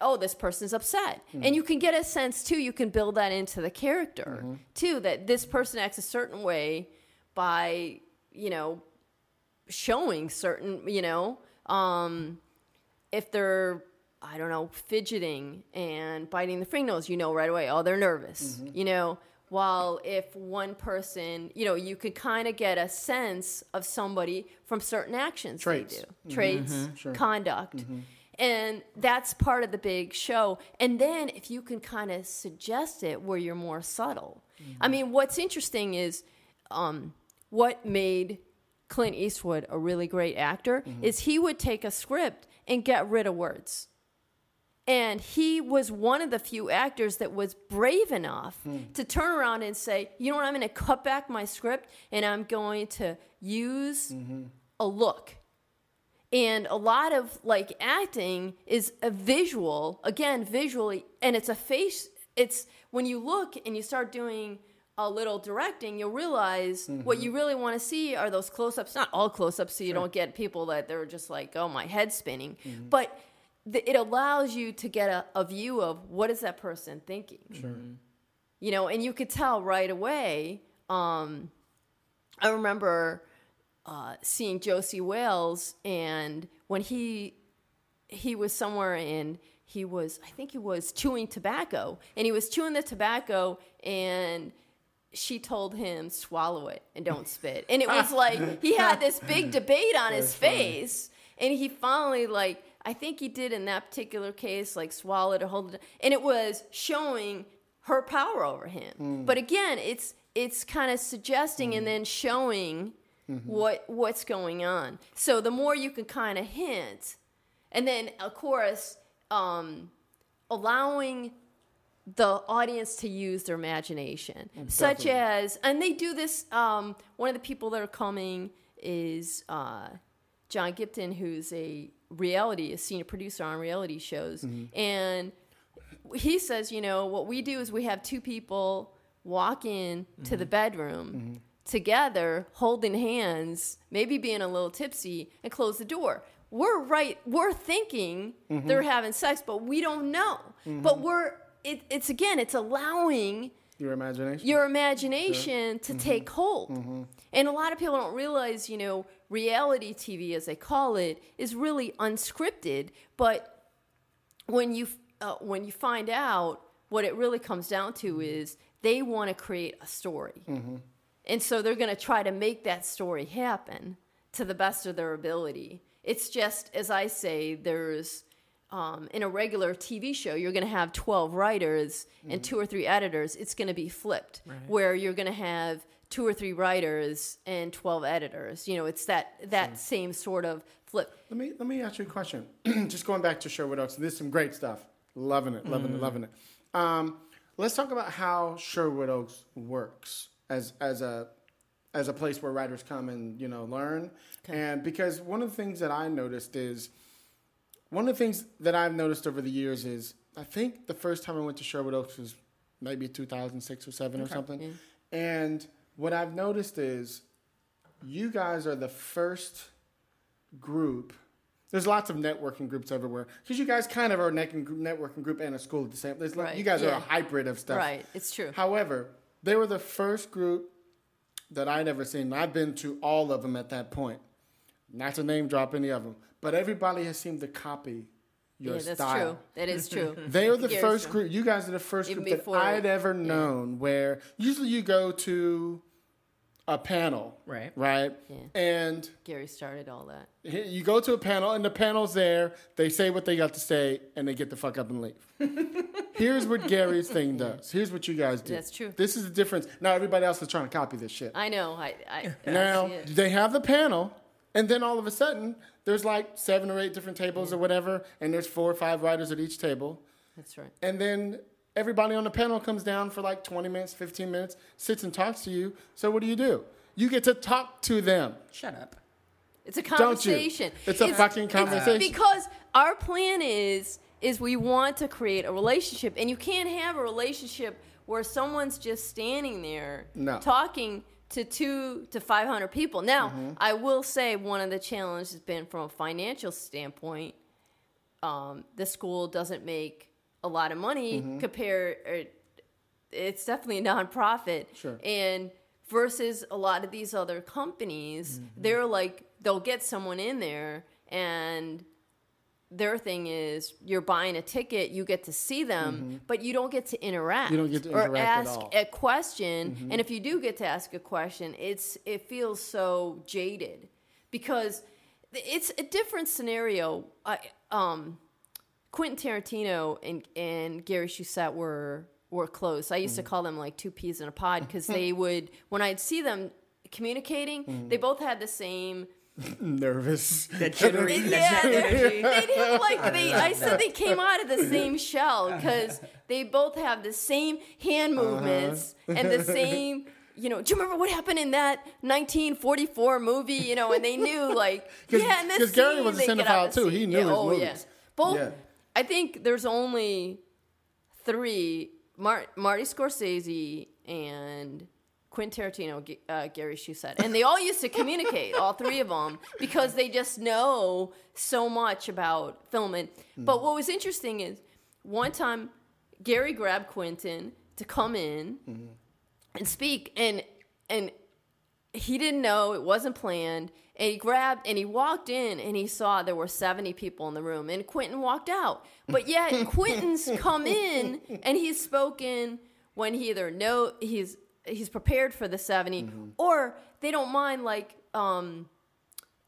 Speaker 5: oh, this person's upset. Mm-hmm. And you can get a sense too, you can build that into the character mm-hmm. too, that this person acts a certain way by, you know, showing certain, you know, um, if they're, I don't know, fidgeting and biting the fingernails, you know right away, oh, they're nervous, mm-hmm. you know. While if one person, you know, you could kind of get a sense of somebody from certain actions
Speaker 3: Traits.
Speaker 5: they do, mm-hmm. traits, mm-hmm.
Speaker 3: Sure.
Speaker 5: conduct. And that's part of the big show. And then if you can kind of suggest it where you're more subtle. I mean, what's interesting is um, what made Clint Eastwood a really great actor is he would take a script and get rid of words. And he was one of the few actors that was brave enough hmm. to turn around and say, you know what, I'm going to cut back my script and I'm going to use mm-hmm. a look. And a lot of like acting is a visual, again, visually, and it's a face. It's when you look and you start doing a little directing, you'll realize what mm-hmm. you really want to see are those close ups, not all close ups, so you don't get people that they're just like, oh, my head's spinning. Mm-hmm. But th- it allows you to get a, a view of what is that person thinking.
Speaker 3: Sure.
Speaker 5: You know, and you could tell right away. Um, I remember uh, seeing Josey Wales, and when he he was somewhere and he was, I think he was chewing tobacco, and he was chewing the tobacco, and she told him swallow it and don't spit, and it was like he had this big debate on his face, and he finally like. I think he did in that particular case, like swallow it or hold it, and it was showing her power over him. But again, it's it's kind of suggesting and then showing what what's going on. So the more you can kind of hint, and then of course um, allowing the audience to use their imagination, such as, and they do this. Um, one of the people that are coming is uh, John Gipton, who's a reality, a senior producer on reality shows, mm-hmm. and he says, you know, what we do is we have two people walk in to the mm-hmm. bedroom mm-hmm. together, holding hands, maybe being a little tipsy, and close the door. We're right. We're thinking they're having sex, but we don't know. But we're. It, it's again. It's allowing
Speaker 3: Your imagination.
Speaker 5: your imagination to take hold. And a lot of people don't realize, you know, reality TV, as they call it, is really unscripted. But when you uh, when you find out, what it really comes down to is they want to create a story, and so they're going to try to make that story happen to the best of their ability. It's just as I say, there's um, in a regular TV show, you're going to have 12 writers and two or three editors. It's going to be flipped, where you're going to have two or three writers and 12 editors. You know, it's that that same sort of flip.
Speaker 3: Let me let me ask you a question. Just going back to Sherwood Oaks, there's some great stuff. Loving it, loving it, loving it. Um, let's talk about how Sherwood Oaks works as as a as a place where writers come and you know learn. And because one of the things that I noticed is one of the things that I've noticed over the years is I think the first time I went to Sherwood Oaks was maybe 2006 or seven or something. And what I've noticed is you guys are the first group. There's lots of networking groups everywhere because you guys kind of are a networking group and a school at the same. There's,
Speaker 5: Right,
Speaker 3: You guys are a hybrid of stuff.
Speaker 5: Right, it's true.
Speaker 3: However, they were the first group that I'd ever seen. I've been to all of them at that point. Not to name drop any of them, but everybody has seemed to copy your
Speaker 5: yeah, that's
Speaker 3: style.
Speaker 5: true. That is true.
Speaker 3: They are the
Speaker 5: Gary's
Speaker 3: first
Speaker 5: true.
Speaker 3: group. You guys are the first
Speaker 5: Even
Speaker 3: group that
Speaker 5: before-
Speaker 3: I'd ever known. Where usually you go to a panel,
Speaker 4: Right.
Speaker 3: Right,
Speaker 5: Yeah.
Speaker 3: and
Speaker 5: Gary started all that.
Speaker 3: you go to a panel, and the panel's there. They say what they got to say, and they get the fuck up and leave. Here's what Gary's thing does. Here's what you guys do.
Speaker 5: That's true.
Speaker 3: This is the difference. Now everybody else is trying to copy this shit.
Speaker 5: I know. I, I
Speaker 3: Now
Speaker 5: I
Speaker 3: they have the panel, and then all of a sudden there's like seven or eight different tables or whatever, and there's four or five writers at each table,
Speaker 5: that's right.
Speaker 3: and then everybody on the panel comes down for like 20 minutes, 15 minutes, sits and talks to you. So what do you do? You get to talk to them.
Speaker 4: Shut up.
Speaker 5: It's a conversation.
Speaker 3: It's a fucking conversation.
Speaker 5: because our plan is is we want to create a relationship, and you can't have a relationship where someone's just standing there
Speaker 3: No.
Speaker 5: talking to two to five hundred people. Now,
Speaker 3: Mm-hmm.
Speaker 5: I will say one of the challenges has been from a financial standpoint. Um, the school doesn't make a lot of money
Speaker 3: Mm-hmm.
Speaker 5: compared. Or it's definitely a nonprofit,
Speaker 3: Sure.
Speaker 5: and versus a lot of these other companies,
Speaker 3: Mm-hmm.
Speaker 5: they're like they'll get someone in there and their thing is you're buying a ticket, you get to see them, but you don't get to interact.
Speaker 3: Mm-hmm. You don't get to
Speaker 5: or ask.
Speaker 3: Mm-hmm.
Speaker 5: a question. And if you do get to ask a question, it's it feels so jaded because it's a different scenario. I, um, Quentin Tarantino and and Gary Shusett were were close. I
Speaker 3: Mm.
Speaker 5: used to call them like two peas in a pod because they would when I'd see them communicating,
Speaker 3: Mm.
Speaker 5: they both had the same
Speaker 3: Nervous.
Speaker 4: That jittery.
Speaker 5: yeah, they they'd have like they. I said they came out of the same shell because they both have the same hand
Speaker 3: Uh-huh.
Speaker 5: movements and the same. You know, do you remember what happened in that 1944 movie? You know, and they knew like yeah, in this
Speaker 3: 'cause Gary
Speaker 5: scene,
Speaker 3: was a
Speaker 5: they get
Speaker 3: cinephile too.
Speaker 5: scene.
Speaker 3: He knew
Speaker 5: yeah,
Speaker 3: his
Speaker 5: oh, Yeah. Both.
Speaker 3: Yeah.
Speaker 5: I think there's only three: Mar- Marty Scorsese and Quentin Tarantino, G- uh, Gary Shusett, and they all used to communicate, all three of them, because they just know so much about film. And but what was interesting is one time Gary grabbed Quentin to come in and speak, and and he didn't know it wasn't planned. And he grabbed and he walked in and he saw there were 70 people in the room and quentin walked out. But yet quentin's come in and he's spoken when he either know he's he's prepared for the 70 mm-hmm. or they don't mind like um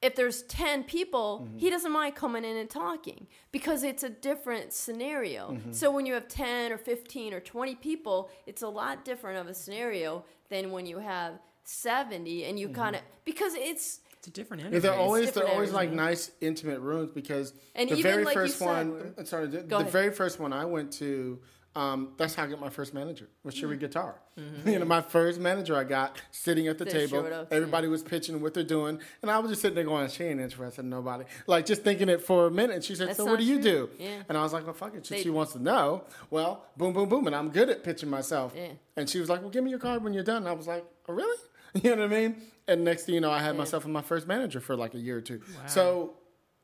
Speaker 5: if there's 10 people, mm-hmm. he doesn't mind coming in and talking because it's a different scenario. Mm-hmm. So when you have 10 or 15 or 20 people, it's a lot different of a scenario than when you have 70 and you kind of because it's
Speaker 4: It's a different
Speaker 3: Yeah,
Speaker 4: energy.
Speaker 3: they're always they're
Speaker 5: different
Speaker 3: always like nice intimate rooms because
Speaker 5: And
Speaker 3: the
Speaker 5: even
Speaker 3: very
Speaker 5: like you
Speaker 3: first
Speaker 5: said,
Speaker 3: one
Speaker 5: we're-
Speaker 3: sorry the, the very first one I went to um, that's how I got my first manager was
Speaker 5: Mm.
Speaker 3: Cherie Guitar. You know, my first manager I got sitting at the table.
Speaker 5: Sherwood Oaks, yeah.
Speaker 3: Everybody was pitching what they're doing, and I was just sitting there going, "She ain't interested in nobody." Like just thinking it for a minute. And she said,
Speaker 5: That's
Speaker 3: "So what do you
Speaker 5: true.
Speaker 3: do?"
Speaker 5: Yeah.
Speaker 3: And I was like, "Well, fuck it. She,
Speaker 5: They-
Speaker 3: she wants to know." Well, boom, boom, boom, and I'm good at pitching myself.
Speaker 5: Yeah.
Speaker 3: And she was like, "Well, give me your card when you're done." And I was like, "Oh, really?" You know what I mean? And next thing you know, I had myself and my first manager for like a year or two. So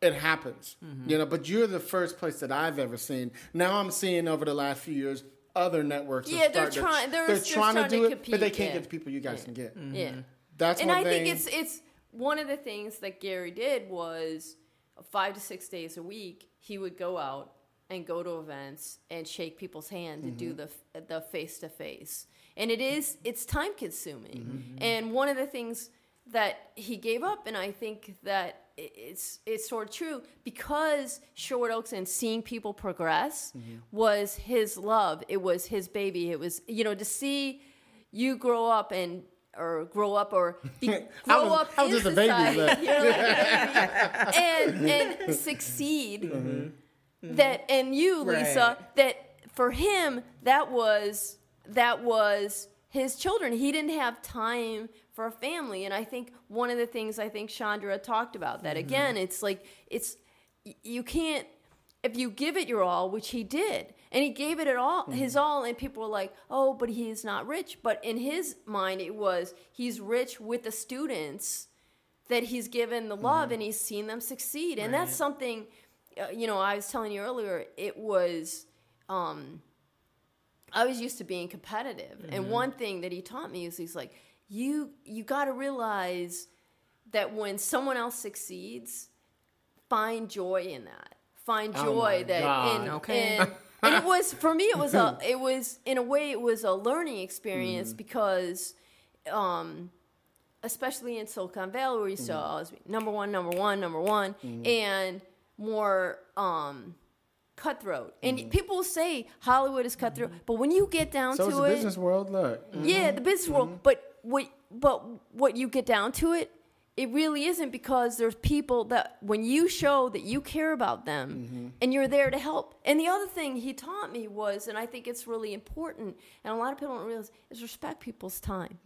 Speaker 3: it happens,
Speaker 5: Mm-hmm.
Speaker 3: you know. But you're the first place that I've ever seen. Now I'm seeing over the last few years other networks. are
Speaker 5: Yeah, they're
Speaker 3: starting to-
Speaker 5: trying- they're-
Speaker 3: they're
Speaker 5: they're
Speaker 3: trying to do
Speaker 5: to
Speaker 3: it, but they can't
Speaker 5: yeah.
Speaker 3: get the people you guys can get.
Speaker 5: yeah.
Speaker 3: That's
Speaker 5: and
Speaker 3: one
Speaker 5: I
Speaker 3: thing.
Speaker 5: think it's it's one of the things that Gary did was five to six days a week he would go out and go to events and shake people's hand to do the the face to face, and it is it's time consuming. And one of the things that he gave up, and I think that i- it's it's sort of true because Sherwood Oaks and seeing people progress mm-hmm. was his love. It was his baby. It was you know to see you grow up and or grow up or be, grow
Speaker 3: was-
Speaker 5: up
Speaker 3: I was
Speaker 5: in
Speaker 3: just a baby
Speaker 5: society,
Speaker 3: then.
Speaker 5: you're like baby, and and mm-hmm. succeed. Mm-hmm. That and you, Lisa,
Speaker 4: Right.
Speaker 5: that for him that was that was his children. He didn't have time for a family, and I think one of the things I think Chandra talked about that again. It's like it's you can't if you give it your all, which he did, and he gave it at all his all, and people were like, "Oh, but he's not rich." But in his mind, it was he's rich with the students that he's given the love, and he's seen them succeed, and that's something. Uh, you know, I was telling you earlier, it was. Um, I was used to being competitive, and one thing that he taught me is he's like, you you got to realize that when someone else succeeds, find joy in that. Find
Speaker 3: Oh
Speaker 5: joy
Speaker 3: my
Speaker 5: that
Speaker 3: God.
Speaker 5: in
Speaker 4: Okay.
Speaker 5: in- and it was for me. It was a. It was in a way. It was a learning experience because, um, especially in Silicon Valley, where you saw always be number one, number one, number one, and more um, cutthroat. And mm-hmm. people say Hollywood is cutthroat, mm-hmm. but when you get down
Speaker 3: So
Speaker 5: to
Speaker 3: is the
Speaker 5: it,
Speaker 3: business world. Look, mm-hmm.
Speaker 5: yeah, the business world. But what but what you get down to it, it really isn't because there's people that when you show that you care about them and you're there to help. And the other thing he taught me was, and I think it's really important, and a lot of people don't realize, is respect people's time.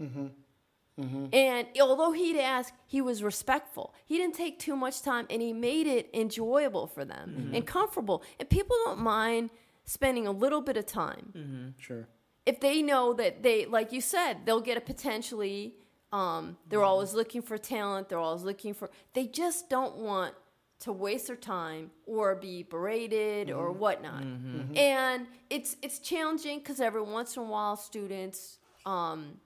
Speaker 5: Mm-hmm. And although he'd ask, he was respectful. He didn't take too much time, and he made it enjoyable for them mm-hmm. and comfortable. And people don't mind spending a little bit of time. Mm-hmm.
Speaker 3: Sure.
Speaker 5: if they know that they like you said they'll get a potentially um, they're always looking for talent. They're always looking for they just don't want to waste their time or be berated or whatnot. And it's it's challenging because every once in a while students um,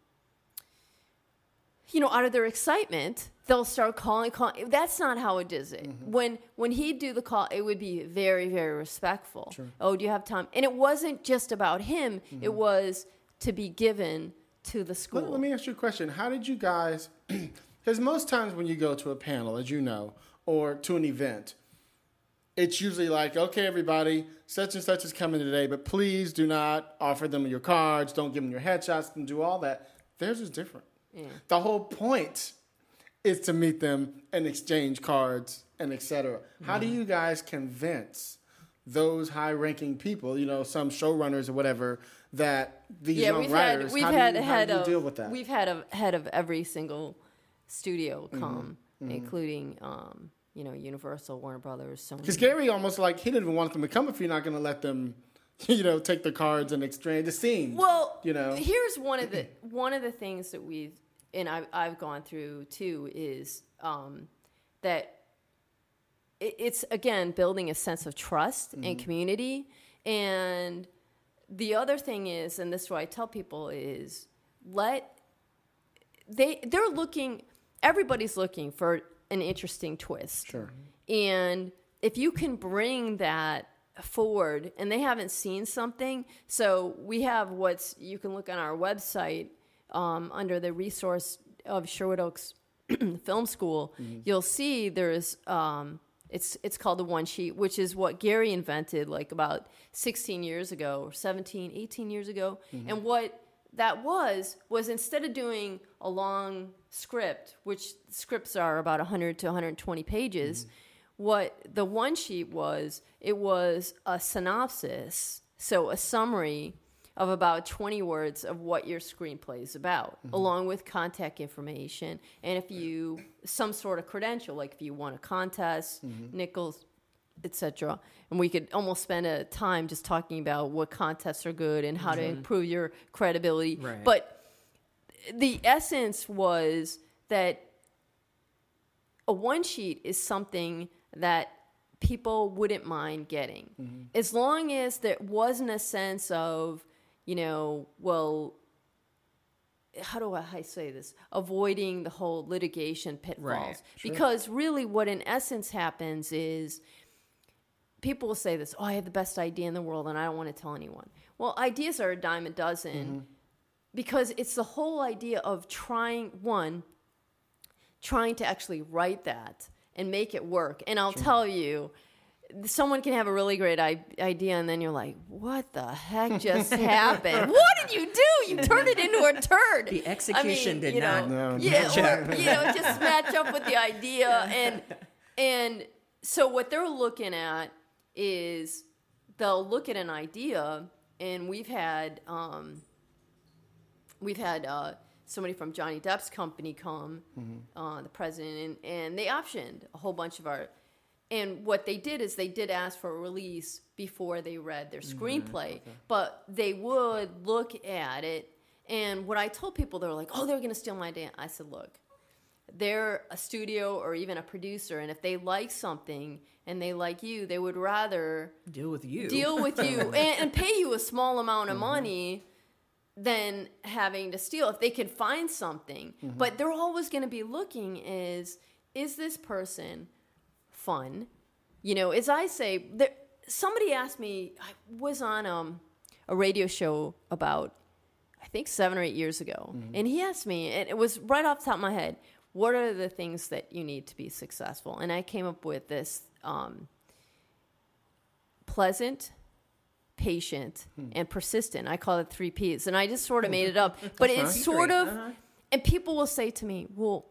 Speaker 5: you know, out of their excitement, they'll start calling, calling. That's not how it does it. Mm-hmm. When when he'd do the call, it would be very, very respectful. Oh, do you have time? And it wasn't just about him. Mm-hmm. It was to be given to the school.
Speaker 3: Let, let me ask you a question. How did you guys? Because most times when you go to a panel, as you know, or to an event, it's usually like, okay, everybody, such and such is coming today, but please do not offer them your cards, don't give them your headshots, and do all that. Theirs is different. The whole point is to meet them and exchange cards and etc. How do you guys convince those high-ranking people, you know, some showrunners or whatever, that these
Speaker 5: yeah,
Speaker 3: young
Speaker 5: we've
Speaker 3: writers,
Speaker 5: had we've
Speaker 3: how
Speaker 5: had
Speaker 3: do you,
Speaker 5: head of
Speaker 3: deal with that? Mm-hmm.
Speaker 5: we've had a head of every single studio come, including um, you know Universal, Warner Brothers, Sony.
Speaker 3: Because Gary almost like he didn't even want them to come if you're not going to let them, you know, take the cards and exchange the scene.
Speaker 5: Well,
Speaker 3: you know,
Speaker 5: here's one of the one of the things that we've and I've I've gone through too is um, that it, it's again building a sense of trust and community. And the other thing is, and this is what I tell people is let they they're looking everybody's looking for an interesting twist.
Speaker 3: Sure.
Speaker 5: And if you can bring that forward and they haven't seen something, so we have what's you can look on our website um, under the resource of Sherwood Oaks Film School, you'll see there's um, it's it's called the one sheet, which is what Gary invented like about 16 years ago or 17, 18 years ago. And what that was was instead of doing a long script, which scripts are about 100 to 120 pages, what the one sheet was, it was a synopsis, so a summary of about 20 words of what your screenplay is about, mm-hmm. along with contact information. And if you, some sort of credential, like if you won a contest, mm-hmm. Nicholls, etc. And we could almost spend a time just talking about what contests are good and how to mm-hmm. improve your credibility.
Speaker 4: Right.
Speaker 5: But the essence was that a one sheet is something that people wouldn't mind getting mm-hmm. as long as there wasn't a sense of you know well how do I say this? Avoiding the whole litigation pitfalls.
Speaker 4: Right,
Speaker 5: Because really, what in essence happens is people will say this oh, I have the best idea in the world and I don't want to tell anyone. Well, ideas are a dime a dozen mm-hmm. because it's the whole idea of trying, one, trying to actually write that and make it work. And I'll tell you, someone can have a really great I- idea, and then you're like, "What the heck just happened? What did you do? You turned it into a turd."
Speaker 4: The execution did
Speaker 5: you
Speaker 4: not
Speaker 3: No.
Speaker 5: yeah, or, you know, just match up with the idea, and and so what they're looking at is they'll look at an idea, and we've had um, we've had uh, somebody from Johnny Depp's company come, mm-hmm. uh, the president, and, and they optioned a whole bunch of our. And what they did is they did ask for a release before they read their mm-hmm. screenplay, but they would look at it. And what I told people, they were like, "Oh, they're going to steal my idea." I said, "Look, they're a studio or even a producer, and if they like something and they like you, they would rather
Speaker 4: Deal with you.
Speaker 5: deal with you and, and pay you a small amount of mm-hmm. money than having to steal if they can find something. But they're always going to be looking is is this person fun? You know, as I say, there, somebody asked me, I was on um, a radio show about I think seven or eight years ago,
Speaker 3: Mm-hmm.
Speaker 5: and he asked me, and it was right off the top of my head, what are the things that you need to be successful? And I came up with this um, pleasant, patient,
Speaker 3: Hmm.
Speaker 5: and persistent. I call it three P's, and I just sort of made it up, but it's
Speaker 3: fine.
Speaker 5: sort of.
Speaker 4: uh-huh.
Speaker 5: And people will say to me, "Well,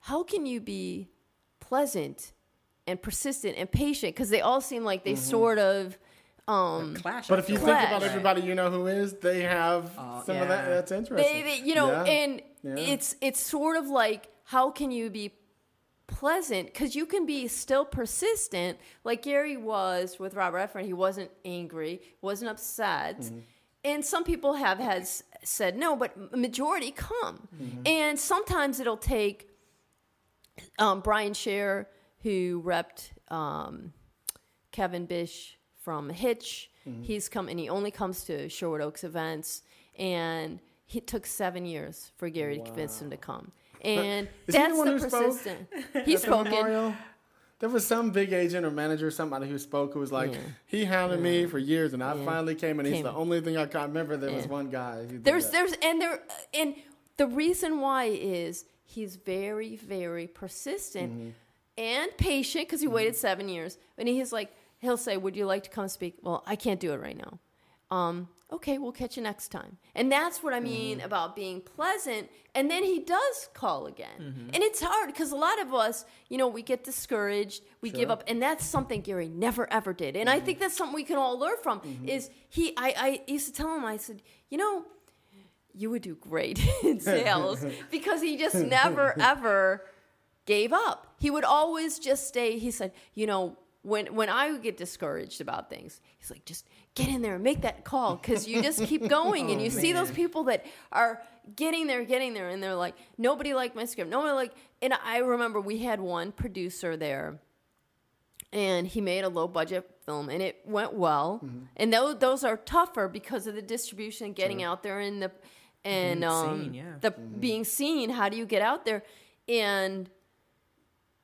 Speaker 5: how can you be pleasant and persistent and patient?" Because they all seem like they
Speaker 3: Mm-hmm.
Speaker 5: sort of. Um,
Speaker 4: Clash.
Speaker 3: But if you
Speaker 4: feel
Speaker 3: think about everybody you know who is, they have
Speaker 4: Oh,
Speaker 3: some of that. That's interesting.
Speaker 5: they, they, you know,
Speaker 3: Yeah.
Speaker 5: and
Speaker 3: Yeah.
Speaker 5: it's it's sort of like how can you be pleasant because you can be still persistent like Gary was with Robert Efron. He wasn't angry, wasn't upset.
Speaker 3: Mm-hmm.
Speaker 5: And some people have has said no, but majority come.
Speaker 3: Mm-hmm.
Speaker 5: And sometimes it'll take um, Brian Scher, who repped um, Kevin Bisch from Hitch.
Speaker 3: Mm-hmm.
Speaker 5: He's come and he only comes to Sherwood Oaks events, and it took seven years for Gary to convince him to come. And
Speaker 3: Is he the
Speaker 5: that's
Speaker 3: one
Speaker 5: the
Speaker 3: who spoke?
Speaker 5: persistent. He's spoken.
Speaker 3: Memorial? There was some big agent or manager, or somebody who spoke who was like, he hounded me for years, and I finally came, and he's
Speaker 5: Came.
Speaker 3: the only thing I can't remember. There was one guy. Who
Speaker 5: There's
Speaker 3: that.
Speaker 5: there's and there and the reason why is he's very very persistent
Speaker 3: Mm-hmm.
Speaker 5: and patient because he waited seven years and he's like he'll say would you like to come speak well i can't do it right now um, okay we'll catch you next time and that's what i mean
Speaker 3: Mm-hmm.
Speaker 5: about being pleasant and then he does call again
Speaker 3: Mm-hmm.
Speaker 5: and it's hard because a lot of us you know we get discouraged we give up and that's something gary never ever did and
Speaker 3: Mm-hmm.
Speaker 5: i think that's something we can all learn from is he I, I used to tell him i said you know you would do great in sales because he just never ever gave up. He would always just stay. He said, you know, when when I would get discouraged about things, he's like, just get in there and make that call because you just keep going and you see those people that are getting there, getting there, and they're like, nobody liked my script. Nobody like. And I remember we had one producer there and he made a low budget film and it went well
Speaker 3: Mm-hmm.
Speaker 5: and those those are tougher because of the distribution getting out there and the and
Speaker 4: Being
Speaker 5: um
Speaker 4: seen, yeah.
Speaker 5: the
Speaker 3: Mm-hmm.
Speaker 5: being seen how do you get out there and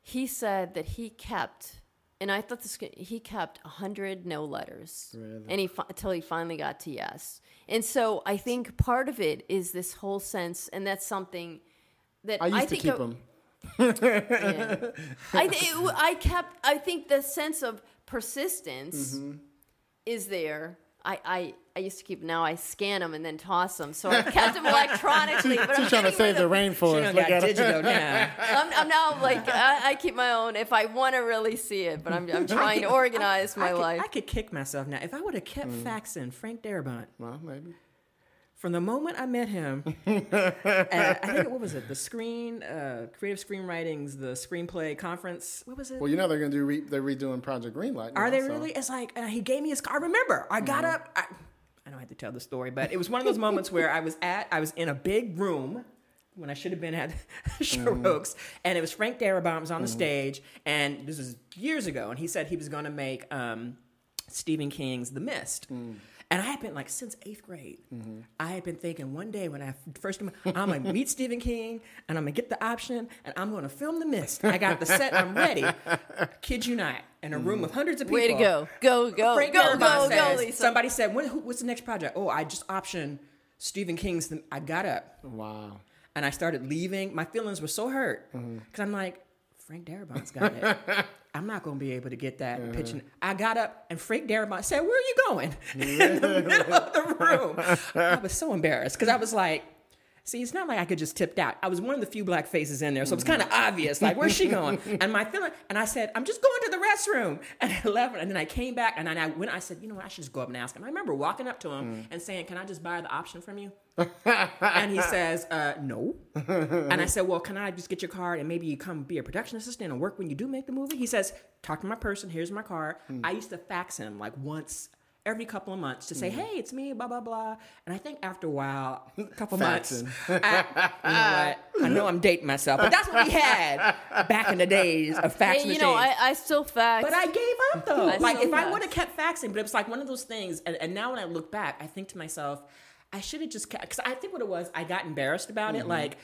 Speaker 5: he said that he kept and I thought this he kept 100 no letters
Speaker 3: Really?
Speaker 5: and he until he finally got to yes and so I think part of it is this whole sense and that's something that
Speaker 3: I used to
Speaker 5: think
Speaker 3: keep them.
Speaker 5: yeah. I, it, I kept. I think the sense of persistence
Speaker 3: Mm-hmm.
Speaker 5: is there. I, I, I used to keep. Now I scan them and then toss them. So I kept them electronically. But I'm
Speaker 3: She's trying to
Speaker 5: getting
Speaker 3: save
Speaker 5: rid
Speaker 3: the
Speaker 5: of-
Speaker 3: rainforest.
Speaker 4: done
Speaker 3: Look
Speaker 4: got
Speaker 3: at her.
Speaker 4: digital now.
Speaker 5: I'm, I'm now like I, I keep my own if I want to really see it. But I'm, I'm trying to organize my
Speaker 4: I could,
Speaker 5: life.
Speaker 4: I could kick myself now if I would have kept
Speaker 3: Mm.
Speaker 4: faxing Frank Darabont
Speaker 3: Well, maybe.
Speaker 4: From the moment I met him. at, I think what was it? The screen, uh, creative screenwritings, the screenplay conference. What was it?
Speaker 3: Well, you know they're going to do. Re- they're redoing Project Greenlight.
Speaker 4: Are they
Speaker 3: so-
Speaker 4: really? It's like uh, he gave me his car. I remember, I got
Speaker 3: Mm-hmm.
Speaker 4: up. I, I know I have to tell the story, but it was one of those moments where I was at. I was in a big room when I should have been at Sherwood
Speaker 3: Mm-hmm.
Speaker 4: Oaks, and it was Frank Darabont was on the stage, and this was years ago, and he said he was going to make um, Stephen King's The Mist.
Speaker 3: Mm.
Speaker 4: And I had been like since eighth grade.
Speaker 3: Mm-hmm.
Speaker 4: I had been thinking one day when I first I'm gonna meet Stephen King and I'm gonna get the option and I'm gonna film The Mist. I got the set. I'm ready. Kid you not, in a room with hundreds of people.
Speaker 5: Way to go, go, go,
Speaker 4: Frank
Speaker 5: go,
Speaker 4: Darabont
Speaker 5: go, go, Lisa.
Speaker 4: Somebody said, when, who, "What's the next project?" Oh, I just optioned Stephen King's. The, I got up
Speaker 3: Wow.
Speaker 4: and I started leaving. My feelings were so hurt because I'm like, Frank Darabont's got it. I'm not going to be able to get that pitching. I got up and Frank Darabont said, "Where are you going?" in the middle of the room. I was so embarrassed because I was like. See, it's not like I could just tipped out. I was one of the few black faces in there, so it was kind of mm-hmm. obvious. Like, where's she going? And my feeling, and I said, I'm just going to the restroom. And I left, and then I came back, and then I went. I said, you know what? I should just go up and ask him. I remember walking up to him mm. and saying, "Can I just buy the option from you?" And he says, uh, "No." and I said, "Well, can I just get your card and maybe you come be a production assistant and work when you do make the movie?" He says, "Talk to my person. Here's my card." I used to fax him like once every couple of months to say, "Hey, it's me," blah blah blah. And I think after a while, a couple months, I, you know what? I know I'm dating myself, but that's what we had back in the days of fax
Speaker 5: Hey, you know, I, I still fax.
Speaker 4: But I gave up though.
Speaker 5: I
Speaker 4: like
Speaker 5: still
Speaker 4: if I would have kept faxing, but it was like one of those things. And, and now when I look back, I think to myself, I should have just kept. Because I think what it was, I got embarrassed about it. Mm-hmm. Like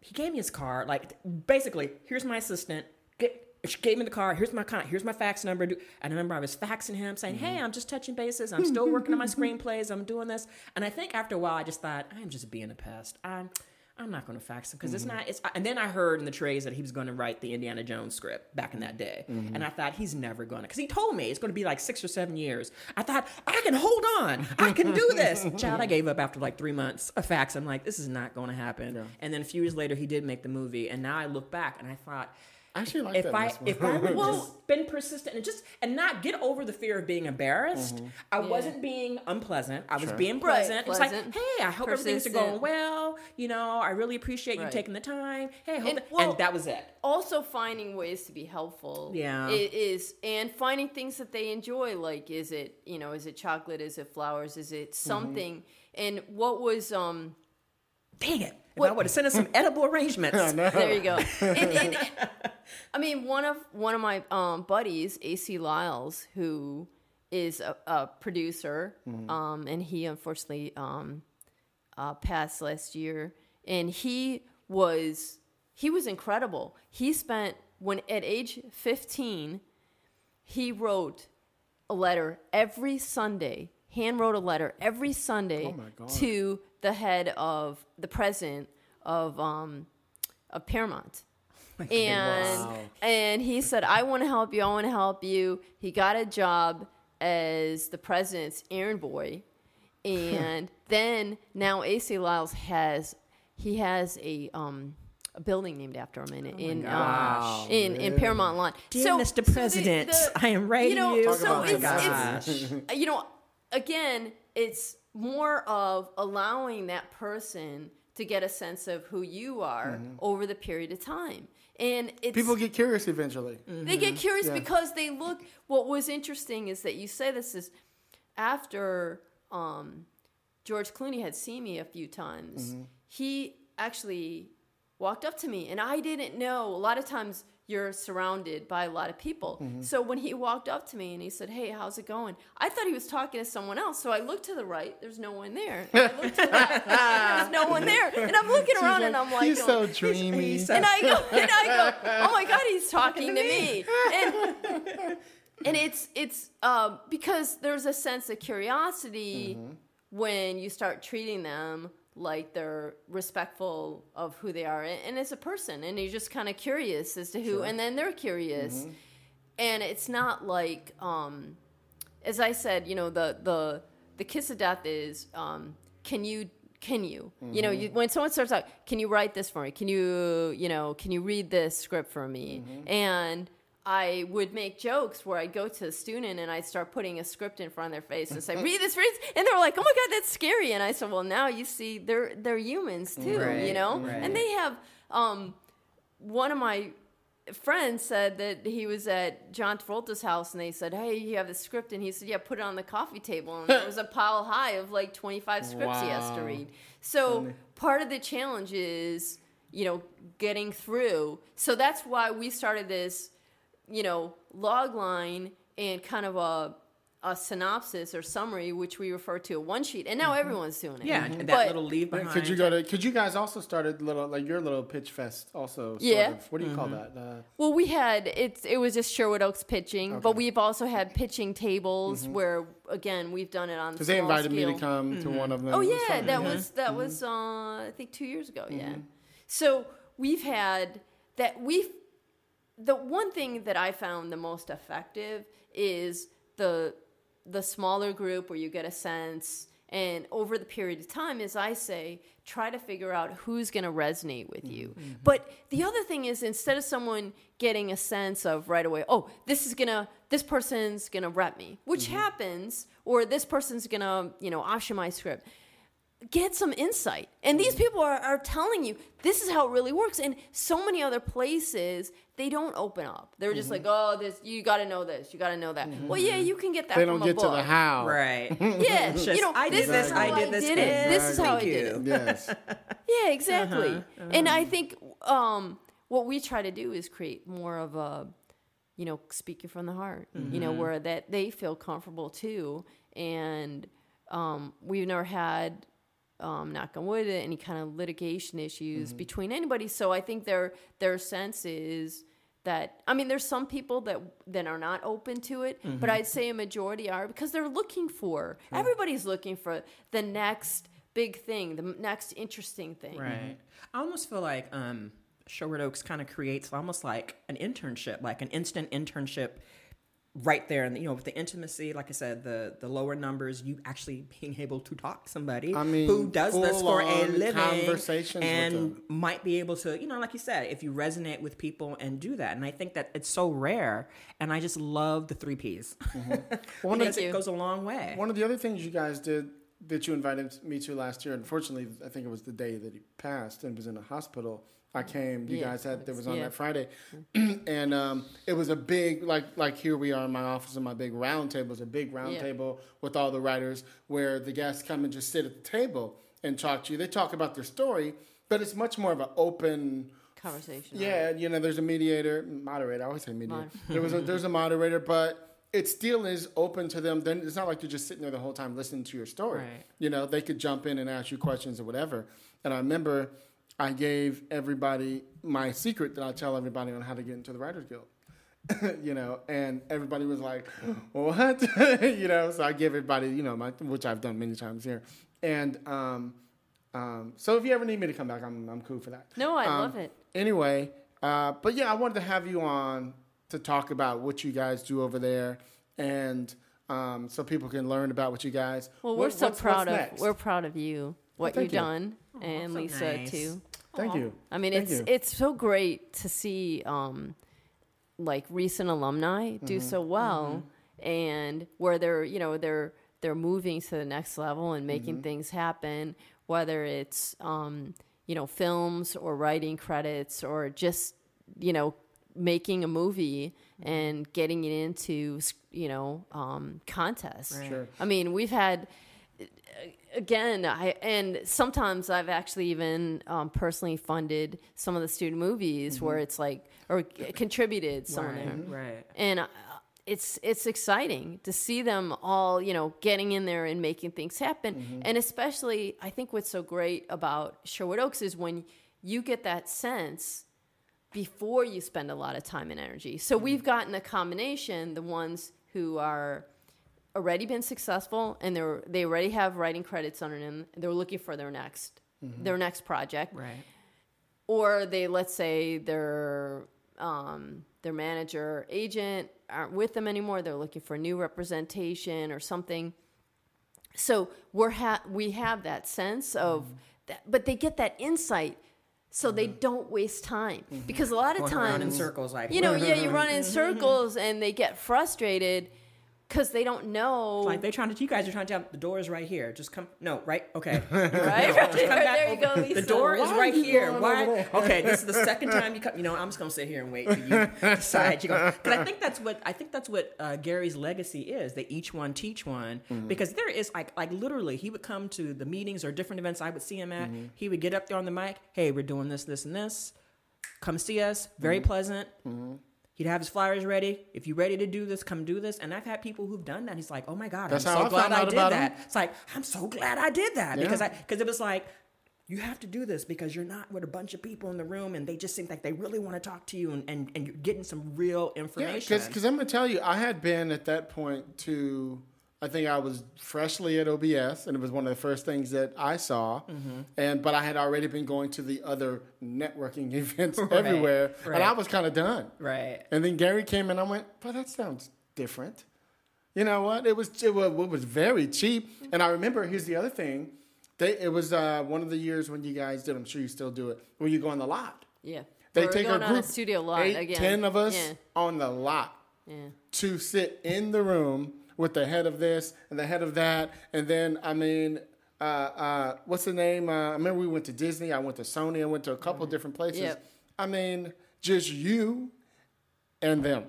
Speaker 4: he gave me his card. Like basically, here's my assistant. Get, she gave me the card. Here's my con- here's my fax number. And I remember I was faxing him saying, mm-hmm. "Hey, I'm just touching bases. I'm still working on my screenplays. I'm doing this." And I think after a while, I just thought, "I'm just being a pest. I'm." I'm not going to fax him because it's mm-hmm. not. It's and then I heard in the trays that he was going to write the Indiana Jones script back in that day, mm-hmm. and I thought he's never going to because he told me it's going to be like six or seven years. I thought I can hold on, I can do this. Child, I gave up after like three months of fax. I'm like, this is not going to happen. And then a few years later, he did make the movie, and now I look back and I thought.
Speaker 3: I actually like
Speaker 4: if
Speaker 3: that
Speaker 4: I
Speaker 3: last one.
Speaker 4: if I would just been persistent and just and not get over the fear of being embarrassed, I wasn't being unpleasant. I was being
Speaker 5: Right,
Speaker 4: pleasant. It's like, hey, I hope everything's going well. You know, I really appreciate you
Speaker 5: Right.
Speaker 4: taking the time. Hey, I hope
Speaker 5: And,
Speaker 4: that-
Speaker 5: well,
Speaker 4: and that was it.
Speaker 5: also finding ways to be helpful
Speaker 4: Yeah.
Speaker 5: it is, and finding things that they enjoy like is it you know is it chocolate is it flowers is it
Speaker 4: Mm-hmm.
Speaker 5: something and what was um
Speaker 4: Dang it! If
Speaker 5: What-
Speaker 4: I would have sent us some edible arrangements.
Speaker 5: there you go and, and, i mean one of one of my um buddies ac lyles who is a, a producer um and he unfortunately um uh, passed last year, and he was he was incredible. He spent when at age fifteen, he wrote a letter every Sunday. Hand wrote a letter every Sunday
Speaker 3: my God.
Speaker 5: to the head of the president of um, of Paramount. And
Speaker 3: Wow.
Speaker 5: and he said, "I want to help you. I want to help you." He got a job as the president's errand boy, and then now AC Lyles has he has a um a building named after him in in
Speaker 4: gosh.
Speaker 5: um, in, in Paramount Lawn.
Speaker 4: Dear Mr.
Speaker 5: the-
Speaker 4: President, I am writing
Speaker 5: you. Know,
Speaker 4: you.
Speaker 3: Talk
Speaker 5: so
Speaker 3: about
Speaker 5: it's,
Speaker 3: gosh.
Speaker 5: it's you know again, it's more of allowing that person to get a sense of who you are over the period of time. And it's
Speaker 3: People get curious eventually.
Speaker 5: they get curious
Speaker 3: Yeah.
Speaker 5: because they look. What was interesting is that you say this is after um, George Clooney had seen me a few times.
Speaker 3: Mm-hmm.
Speaker 5: He actually walked up to me, and I didn't know. A lot of times you're surrounded by a lot of people.
Speaker 3: Mm-hmm.
Speaker 5: So when he walked up to me and he said, "Hey, how's it going?" I thought he was talking to someone else. So I looked to the right. There's no one there. And I looked to the left. There's no one there. And I'm looking around, and I'm like,
Speaker 3: he's so dreamy.
Speaker 4: he's
Speaker 5: and I go, and I go, oh my god, he's talking to me, and and it's it's um, because there's a sense of curiosity when you start treating them like they're respectful of who they are and, as a person, and you're just kind of curious as to who, and then they're curious, and it's not like um, as I said, you know, the the the kiss of death is um, can you can you? You know you, when someone starts out can you write this for me? Can you you know can you read this script for me? And I would make jokes where I'd go to a student and I'd start putting a script in front of their face and say, "Read this, read this," and they were like, "Oh my god, that's scary!" And I said, "Well, now you see, they're they're humans too,
Speaker 4: Right,
Speaker 5: you know,
Speaker 4: right.
Speaker 5: and they have." Um, one of my friends said that he was at John Travolta's house and they said, Hey, you have the script. And he said, Yeah, put it on the coffee table. And there was a pile high of like 25 scripts he has to read. So part of the challenge is, you know, getting through. So that's why we started this, you know, log line and kind of a, a synopsis or summary, which we refer to a one sheet. And now everyone's doing it.
Speaker 4: Yeah, and that
Speaker 5: But-
Speaker 4: little leave behind.
Speaker 3: Could you go to? Could you guys also started little like your little pitch fest also? Sort
Speaker 5: Yeah.
Speaker 3: Of, what do you call that? Uh,
Speaker 5: Well, we had it's it was just Sherwood Oaks pitching, but we've also had pitching tables where again we've done it on
Speaker 3: because Mm-hmm. they
Speaker 5: small
Speaker 3: invited me to
Speaker 5: scale.
Speaker 3: come to one of them.
Speaker 5: Oh
Speaker 3: It was
Speaker 5: yeah,
Speaker 3: fun.
Speaker 5: that was that was uh, I think two years ago. Yeah,
Speaker 3: Mm-hmm.
Speaker 5: so we've had that we've the one thing that I found the most effective is the the smaller group where you get a sense and over the period of time as I say try to figure out who's going to resonate with you.
Speaker 3: Mm-hmm.
Speaker 5: But the other thing is instead of someone getting a sense of right away, oh, this is going to this person's going to rep me, which
Speaker 3: Mm-hmm.
Speaker 5: happens or this person's going to, you know, option my script get some insight. And these people are, are telling you this is how it really works. And so many other places, they don't open up. They're just like, oh, this you got to know this, you got to know that. Well, yeah, you can get that.
Speaker 3: They
Speaker 5: from
Speaker 3: don't
Speaker 5: a
Speaker 3: get to
Speaker 5: book.
Speaker 3: the how.
Speaker 4: Right.
Speaker 5: Yeah,
Speaker 4: Just,
Speaker 5: you know,
Speaker 4: I
Speaker 5: this
Speaker 4: did this, I did this,
Speaker 5: did it. This is how I
Speaker 4: thank
Speaker 5: did
Speaker 4: you.
Speaker 5: it.
Speaker 3: Yes.
Speaker 5: Yeah, exactly.
Speaker 4: Uh-huh,
Speaker 5: And I think um, what we try to do is create more of a, you know, speaking from the heart. You
Speaker 4: Mm-hmm.
Speaker 5: know, where that they feel comfortable too, and um, we've never had. Um, knock on wood, any kind of litigation issues
Speaker 4: Mm-hmm.
Speaker 5: between anybody. So I think their their sense is that I mean, there's some people that that are not open to it,
Speaker 4: Mm-hmm.
Speaker 5: but I'd say a majority are because they're looking for. Everybody's looking for the next big thing, the next interesting thing.
Speaker 4: Right. I almost feel like um, Sherwood Oaks kind of creates almost like an internship, like an instant internship right there. And, you know, with the intimacy, like I said, the, the lower numbers, you actually being able to talk to somebody
Speaker 3: I mean,
Speaker 4: who does this for a
Speaker 3: full-on
Speaker 4: living
Speaker 3: conversations
Speaker 4: and
Speaker 3: them.
Speaker 4: might be able to, you know, like you said, if you resonate with people and do that. And I think that it's so rare. And I just love the three Ps mm-hmm.
Speaker 3: One
Speaker 4: because
Speaker 3: of,
Speaker 5: you.
Speaker 4: it goes a long way.
Speaker 3: one of the other things you guys did that you invited me to last year, unfortunately, I think it was the day that he passed and was in the hospital. I came. You
Speaker 5: Yeah,
Speaker 3: guys had. It was on
Speaker 5: yeah.
Speaker 3: that Friday, and um, it was a big like like here we are in my office and my big round table. It's a big round
Speaker 5: Yeah.
Speaker 3: table with all the writers where the guests come and just sit at the table and talk to you. They talk about their story, but it's much more of an open.
Speaker 5: Conversation.
Speaker 3: Yeah, you know, there's a mediator, moderator. I always say mediator.
Speaker 5: Mod-
Speaker 3: there was a, there's a moderator, but it still is open to them. Then it's not like you're just sitting there the whole time listening to your story.
Speaker 4: Right.
Speaker 3: You know, they could jump in and ask you questions or whatever. And I remember I gave everybody my secret that I tell everybody on how to get into the Writers Guild. you know, and everybody was like, "What?" you know, so I give everybody, you know, my which I've done many times here. And um, um, so if you ever need me to come back, I'm I'm cool for that.
Speaker 5: No, I
Speaker 3: Um,
Speaker 5: love it.
Speaker 3: Anyway, uh, but yeah, I wanted to have you on to talk about what you guys do over there, and um, so people can learn about what you guys.
Speaker 5: Well,
Speaker 3: what-
Speaker 5: we're so
Speaker 3: what's-
Speaker 5: proud
Speaker 3: what's
Speaker 5: of
Speaker 3: next?
Speaker 5: we're proud of you what
Speaker 3: thank
Speaker 5: you've
Speaker 3: you.
Speaker 5: done and
Speaker 4: so
Speaker 5: Lisa
Speaker 4: nice.
Speaker 5: too.
Speaker 3: Thank you.
Speaker 5: I mean,
Speaker 3: Thank
Speaker 5: it's
Speaker 3: you.
Speaker 5: it's so great to see um, like recent alumni do
Speaker 3: Mm-hmm.
Speaker 5: so well, and where they're you know they're they're moving to the next level and making
Speaker 3: Mm-hmm.
Speaker 5: things happen. Whether it's um, you know films or writing credits or just you know making a movie
Speaker 3: Mm-hmm.
Speaker 5: and getting it into you know um, contests.
Speaker 3: Sure.
Speaker 5: I mean, we've had again, I and sometimes I've actually even um, personally funded some of the student movies where it's like or contributed some of them,
Speaker 4: right, right.
Speaker 5: and uh, it's it's exciting to see them all you know getting in there and making things happen, and especially I think what's so great about Sherwood Oaks is when you get that sense before you spend a lot of time and energy. So we've gotten a combination, the ones who are already been successful and they're they already have writing credits under them. They're looking for their next mm-hmm. their next project.
Speaker 4: Right.
Speaker 5: Or they let's say their um, their manager agent aren't with them anymore. They're looking for new representation or something. So we're ha- we have that sense of mm-hmm. that, but they get that insight so they mm-hmm. don't waste time because a lot of
Speaker 4: around in
Speaker 5: times
Speaker 4: circles, like
Speaker 5: you know yeah you run in circles and they get frustrated because they don't know
Speaker 4: Like they're trying to, you guys are trying to tell the door is right here. Just come. No, right? Okay.
Speaker 5: right,
Speaker 4: Come
Speaker 5: right
Speaker 4: back
Speaker 5: there you go Lisa.
Speaker 4: The door is right here. Why? Okay, this is the second time you come. You know, I'm just gonna sit here and wait till you decide. You go because I think that's what I think that's what uh, Gary's legacy is. They each one teach one
Speaker 3: Mm-hmm.
Speaker 4: because there is like like literally he would come to the meetings or different events I would see him at.
Speaker 3: Mm-hmm.
Speaker 4: He would get up there on the mic. Hey, we're doing this, this, and this. Come see us. Very
Speaker 3: Mm-hmm.
Speaker 4: pleasant. He'd have his flyers ready. If you're ready to do this, come do this. And I've had people who've done that. He's like, "Oh my god,
Speaker 3: That's
Speaker 4: I'm so
Speaker 3: I
Speaker 4: glad I did that."
Speaker 3: him.
Speaker 4: It's like I'm so glad I did that
Speaker 3: Yeah.
Speaker 4: because I because it was like you have to do this because you're not with a bunch of people in the room and they just seem like they really want to talk to you and, and, and you're getting some real
Speaker 3: Yeah,
Speaker 4: information.
Speaker 3: because I'm gonna tell you, I had been at that point to. I think I was freshly at OBS, and it was one of the first things that I saw.
Speaker 4: Mm-hmm.
Speaker 3: And but I had already been going to the other networking events everywhere,
Speaker 4: right.
Speaker 3: and I was kind of done.
Speaker 4: right.
Speaker 3: And then Gary came and I went, "But that sounds different." You know what? It was it was, it was very cheap, and I remember. Here's the other thing: they it was uh, one of the years when you guys did. I'm sure you still do it when you go on the lot.
Speaker 5: yeah
Speaker 3: They
Speaker 5: We're
Speaker 3: take a group,
Speaker 5: studio lot
Speaker 3: eight,
Speaker 5: again
Speaker 3: ten of us
Speaker 5: yeah
Speaker 3: on the lot
Speaker 5: yeah
Speaker 3: to sit in the room with the head of this and the head of that, and then I mean. Uh, uh, what's the name? Uh, I remember we went to Disney. I went to Sony. I went to a couple different places.
Speaker 5: Yep.
Speaker 3: I mean, just you and them.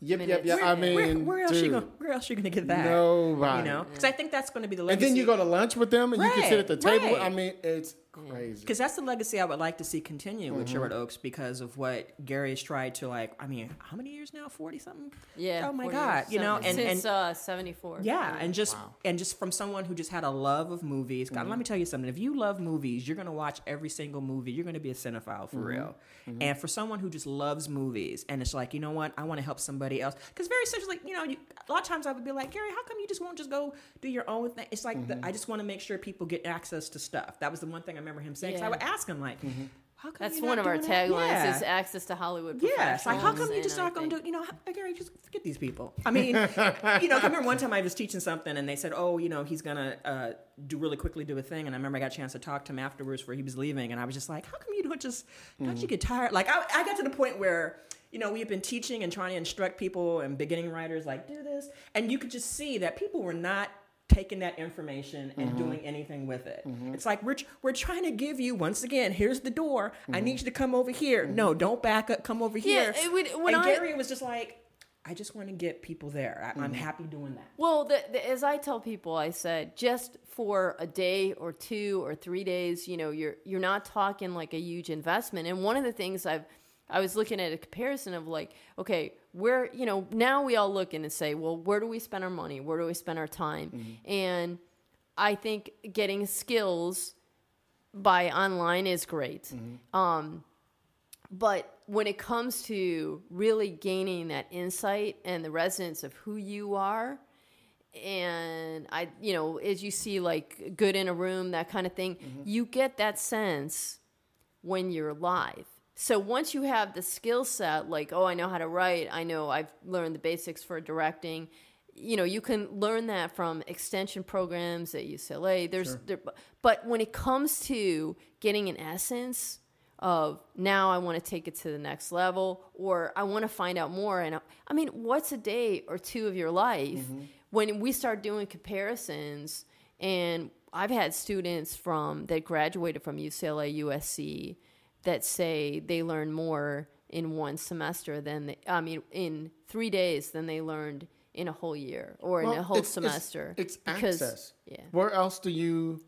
Speaker 3: Yep, yep,
Speaker 5: Minutes.
Speaker 3: yep. I mean,
Speaker 4: where, where else you gonna where else you gonna get that?
Speaker 3: Nobody.
Speaker 4: You know, because I think that's going to be the
Speaker 3: And then you go to lunch with them, and you can sit at the table.
Speaker 4: right.
Speaker 3: I mean, it's crazy.
Speaker 4: Because that's the legacy I would like to see continue
Speaker 3: Mm-hmm.
Speaker 4: with Sherwood Oaks because of what Gary has tried to like. I mean, how many years now? Forty something.
Speaker 5: Yeah.
Speaker 4: Oh my God!
Speaker 5: years,
Speaker 4: You know, and
Speaker 5: since
Speaker 4: and
Speaker 5: uh, 74.
Speaker 4: yeah, and just and just from someone who just had a love of movies. God,
Speaker 3: Mm-hmm.
Speaker 4: let me tell you something. If you love movies, you're gonna watch every single movie. You're gonna be a cinephile for
Speaker 3: Mm-hmm.
Speaker 4: real. And for someone who just loves movies, and it's like, you know what, I want to help somebody else. Because very essentially, you know, you, a lot of times I would be like, Gary, how come you just won't just go do your own thing? It's like
Speaker 3: Mm-hmm.
Speaker 4: the, I just want to make sure people get access to stuff. That was the one thing I remember him saying. 'cause I would ask him like.
Speaker 3: Mm-hmm.
Speaker 4: How come
Speaker 5: That's
Speaker 4: you're
Speaker 5: one
Speaker 4: not
Speaker 5: of our
Speaker 4: doing that?
Speaker 5: taglines
Speaker 4: Yeah.
Speaker 5: is access to Hollywood
Speaker 4: Yeah, it's like how come you just not going to do? You know, how- Gary, just forget these people. I mean, you know, I remember one time I was teaching something and they said, "Oh, you know, he's gonna uh, do really quickly do a thing." And I remember I got a chance to talk to him afterwards where he was leaving, and I was just like, "How come you don't just don't you get tired?" Like I, I got to the point where. You know, we've been teaching and trying to instruct people and beginning writers like do this, and you could just see that people were not taking that information and mm-hmm. doing anything with it. Mm-hmm. It's like we're we're trying to give you once again. Here's the door. I mm-hmm. need you to come over here. No, don't back up. Come over
Speaker 5: Yeah,
Speaker 4: here.
Speaker 5: it would- when
Speaker 4: and
Speaker 5: I-
Speaker 4: Gary was just like, I just want to get people there. I, I'm happy doing that.
Speaker 5: Well, the, the, as I tell people, I said just for a day or two or three days, you know, you're you're not talking like a huge investment. And one of the things I've I was looking at a comparison of like, okay, where you know now we all look in and say, well, where do we spend our money? Where do we spend our time? Mm-hmm. And I think getting skills by online is great. Mm-hmm. Um, but when it comes to really gaining that insight and the resonance of who you are, and I, you know, as you see like good in a room, that kind of thing, mm-hmm. you get that sense when you're live. So once you have the skill set, like, oh, I know how to write, I know I've learned the basics for directing, you know, you can learn that from extension programs at UCLA. There's, there, but when it comes to getting an essence of now I want to take it to the next level, or I want to find out more, and I, I mean, what's a day or two of your life mm-hmm. when we start doing comparisons? And I've had students from that graduated from UCLA, USC, that say they learn more in one semester than they, I mean, in three days than they learned in a whole year or in a whole
Speaker 3: it's- it's-
Speaker 5: semester.
Speaker 3: It's,
Speaker 5: because-
Speaker 3: access.
Speaker 5: Yeah.
Speaker 3: Where else do you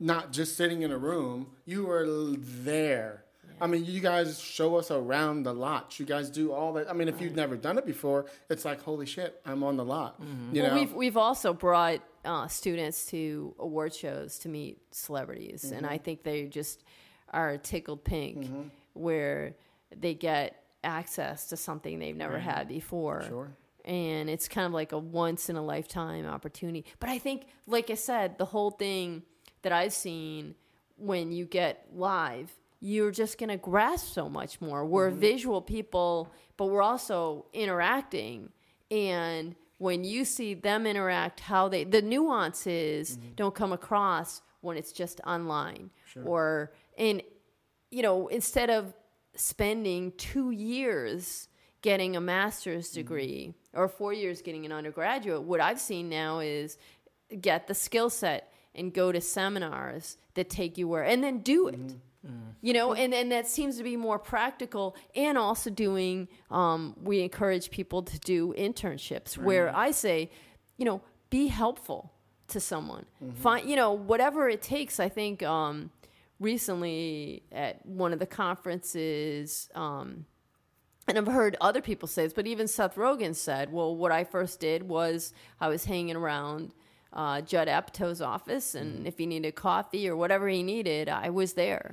Speaker 3: not just sitting in a room? You are there. I mean, you guys show us around the lot. You guys do all that. I mean, if you've never done it before, it's like, holy shit, I'm on the lot. You
Speaker 5: Well,
Speaker 3: know,
Speaker 5: we've we've also brought uh, students to award shows to meet celebrities, and I think they just are tickled pink, mm-hmm. where they get access to something they've never mm-hmm. had before.
Speaker 3: Sure.
Speaker 5: And it's kind of like a once in a lifetime opportunity. But I think, like I said, the whole thing that I've seen when you get live, you're just going to grasp so much more. We're mm-hmm. visual people, but we're also interacting. And when you see them interact, how they, the nuances don't come across when it's just online. Or, and, you know, instead of spending two years getting a master's degree or four years getting an undergraduate, what I've seen now is get the skill set and go to seminars that take you where and then do it. You know, and, and that seems to be more practical, and also doing. Um, we encourage people to do internships where I say, you know, be helpful to someone. Find, you know, whatever it takes. I think um, recently at one of the conferences, um, and I've heard other people say this, but even Seth Rogen said, well, what I first did was I was hanging around uh, Judd Apatow's office, and if he needed coffee or whatever he needed, I was there.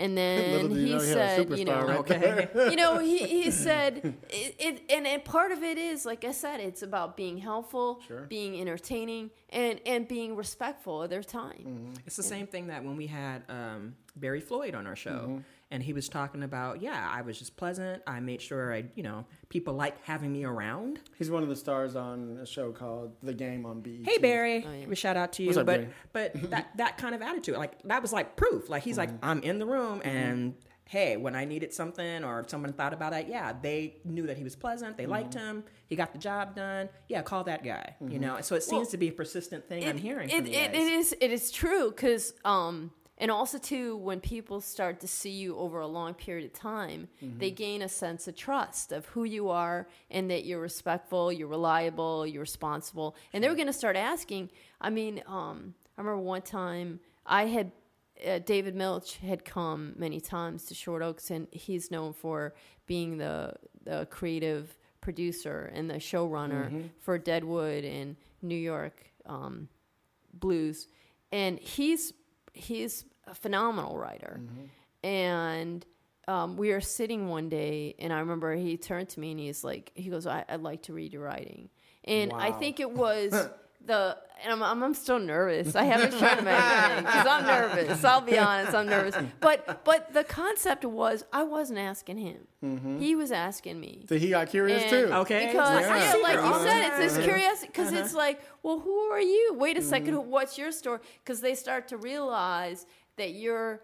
Speaker 5: And then he
Speaker 3: know, he
Speaker 5: said, you know,
Speaker 3: right
Speaker 4: Okay.
Speaker 5: you know, he, he said, it, it, and, and part of it is, like I said, it's about being helpful,
Speaker 3: Sure.
Speaker 5: being entertaining, and, and being respectful of their time.
Speaker 3: Mm-hmm.
Speaker 4: It's the same thing that when we had um, Barry Floyd on our show,
Speaker 3: Mm-hmm.
Speaker 4: And he was talking about, yeah, I was just pleasant. I made sure I, you know, people like having me around.
Speaker 3: he's one of the stars on a show called The Game on BET.
Speaker 4: Hey Barry,
Speaker 5: Oh, yeah.
Speaker 4: we shout out to you.
Speaker 3: What's up,
Speaker 4: but
Speaker 3: Barry?
Speaker 4: but that that kind of attitude, like that was like proof. Like he's like,
Speaker 3: Mm-hmm.
Speaker 4: I'm in the room, and hey, when I needed something or if someone thought about it, yeah, they knew that he was pleasant. They liked
Speaker 3: Mm-hmm.
Speaker 4: him. He got the job done. Yeah, call that guy. You know. So it seems to be a persistent thing I'm hearing
Speaker 5: it,
Speaker 4: from you
Speaker 5: it, it is it is true because um and also too when people start to see you over a long period of time
Speaker 4: Mm-hmm.
Speaker 5: they gain a sense of trust of who you are and that you're respectful you're reliable you're responsible. And they're going to start asking i mean um i remember one time i had uh, David Milch had come many times to Sherwood Oaks, and he's known for being the the creative producer and the showrunner for Deadwood and New York um, Blues, and he's he's a phenomenal writer, and. Um, we were sitting one day, and I remember he turned to me and he's like, he goes, I, "I'd like to read your writing," and I think it was the and I'm, I'm, I'm still nervous. I haven't tried shown him anything because I'm nervous. I'll be honest, I'm nervous. But but the concept was I wasn't asking him. Mm-hmm. He was asking me.
Speaker 3: So he got curious
Speaker 5: And-
Speaker 3: too.
Speaker 4: Okay.
Speaker 5: Because
Speaker 3: Yeah.
Speaker 5: yeah, like you
Speaker 3: Uh-huh.
Speaker 5: said, it's this curiosity. Because uh-huh. it's like, well, who are you? Wait a second, who- what's your story? Because they start to realize that you're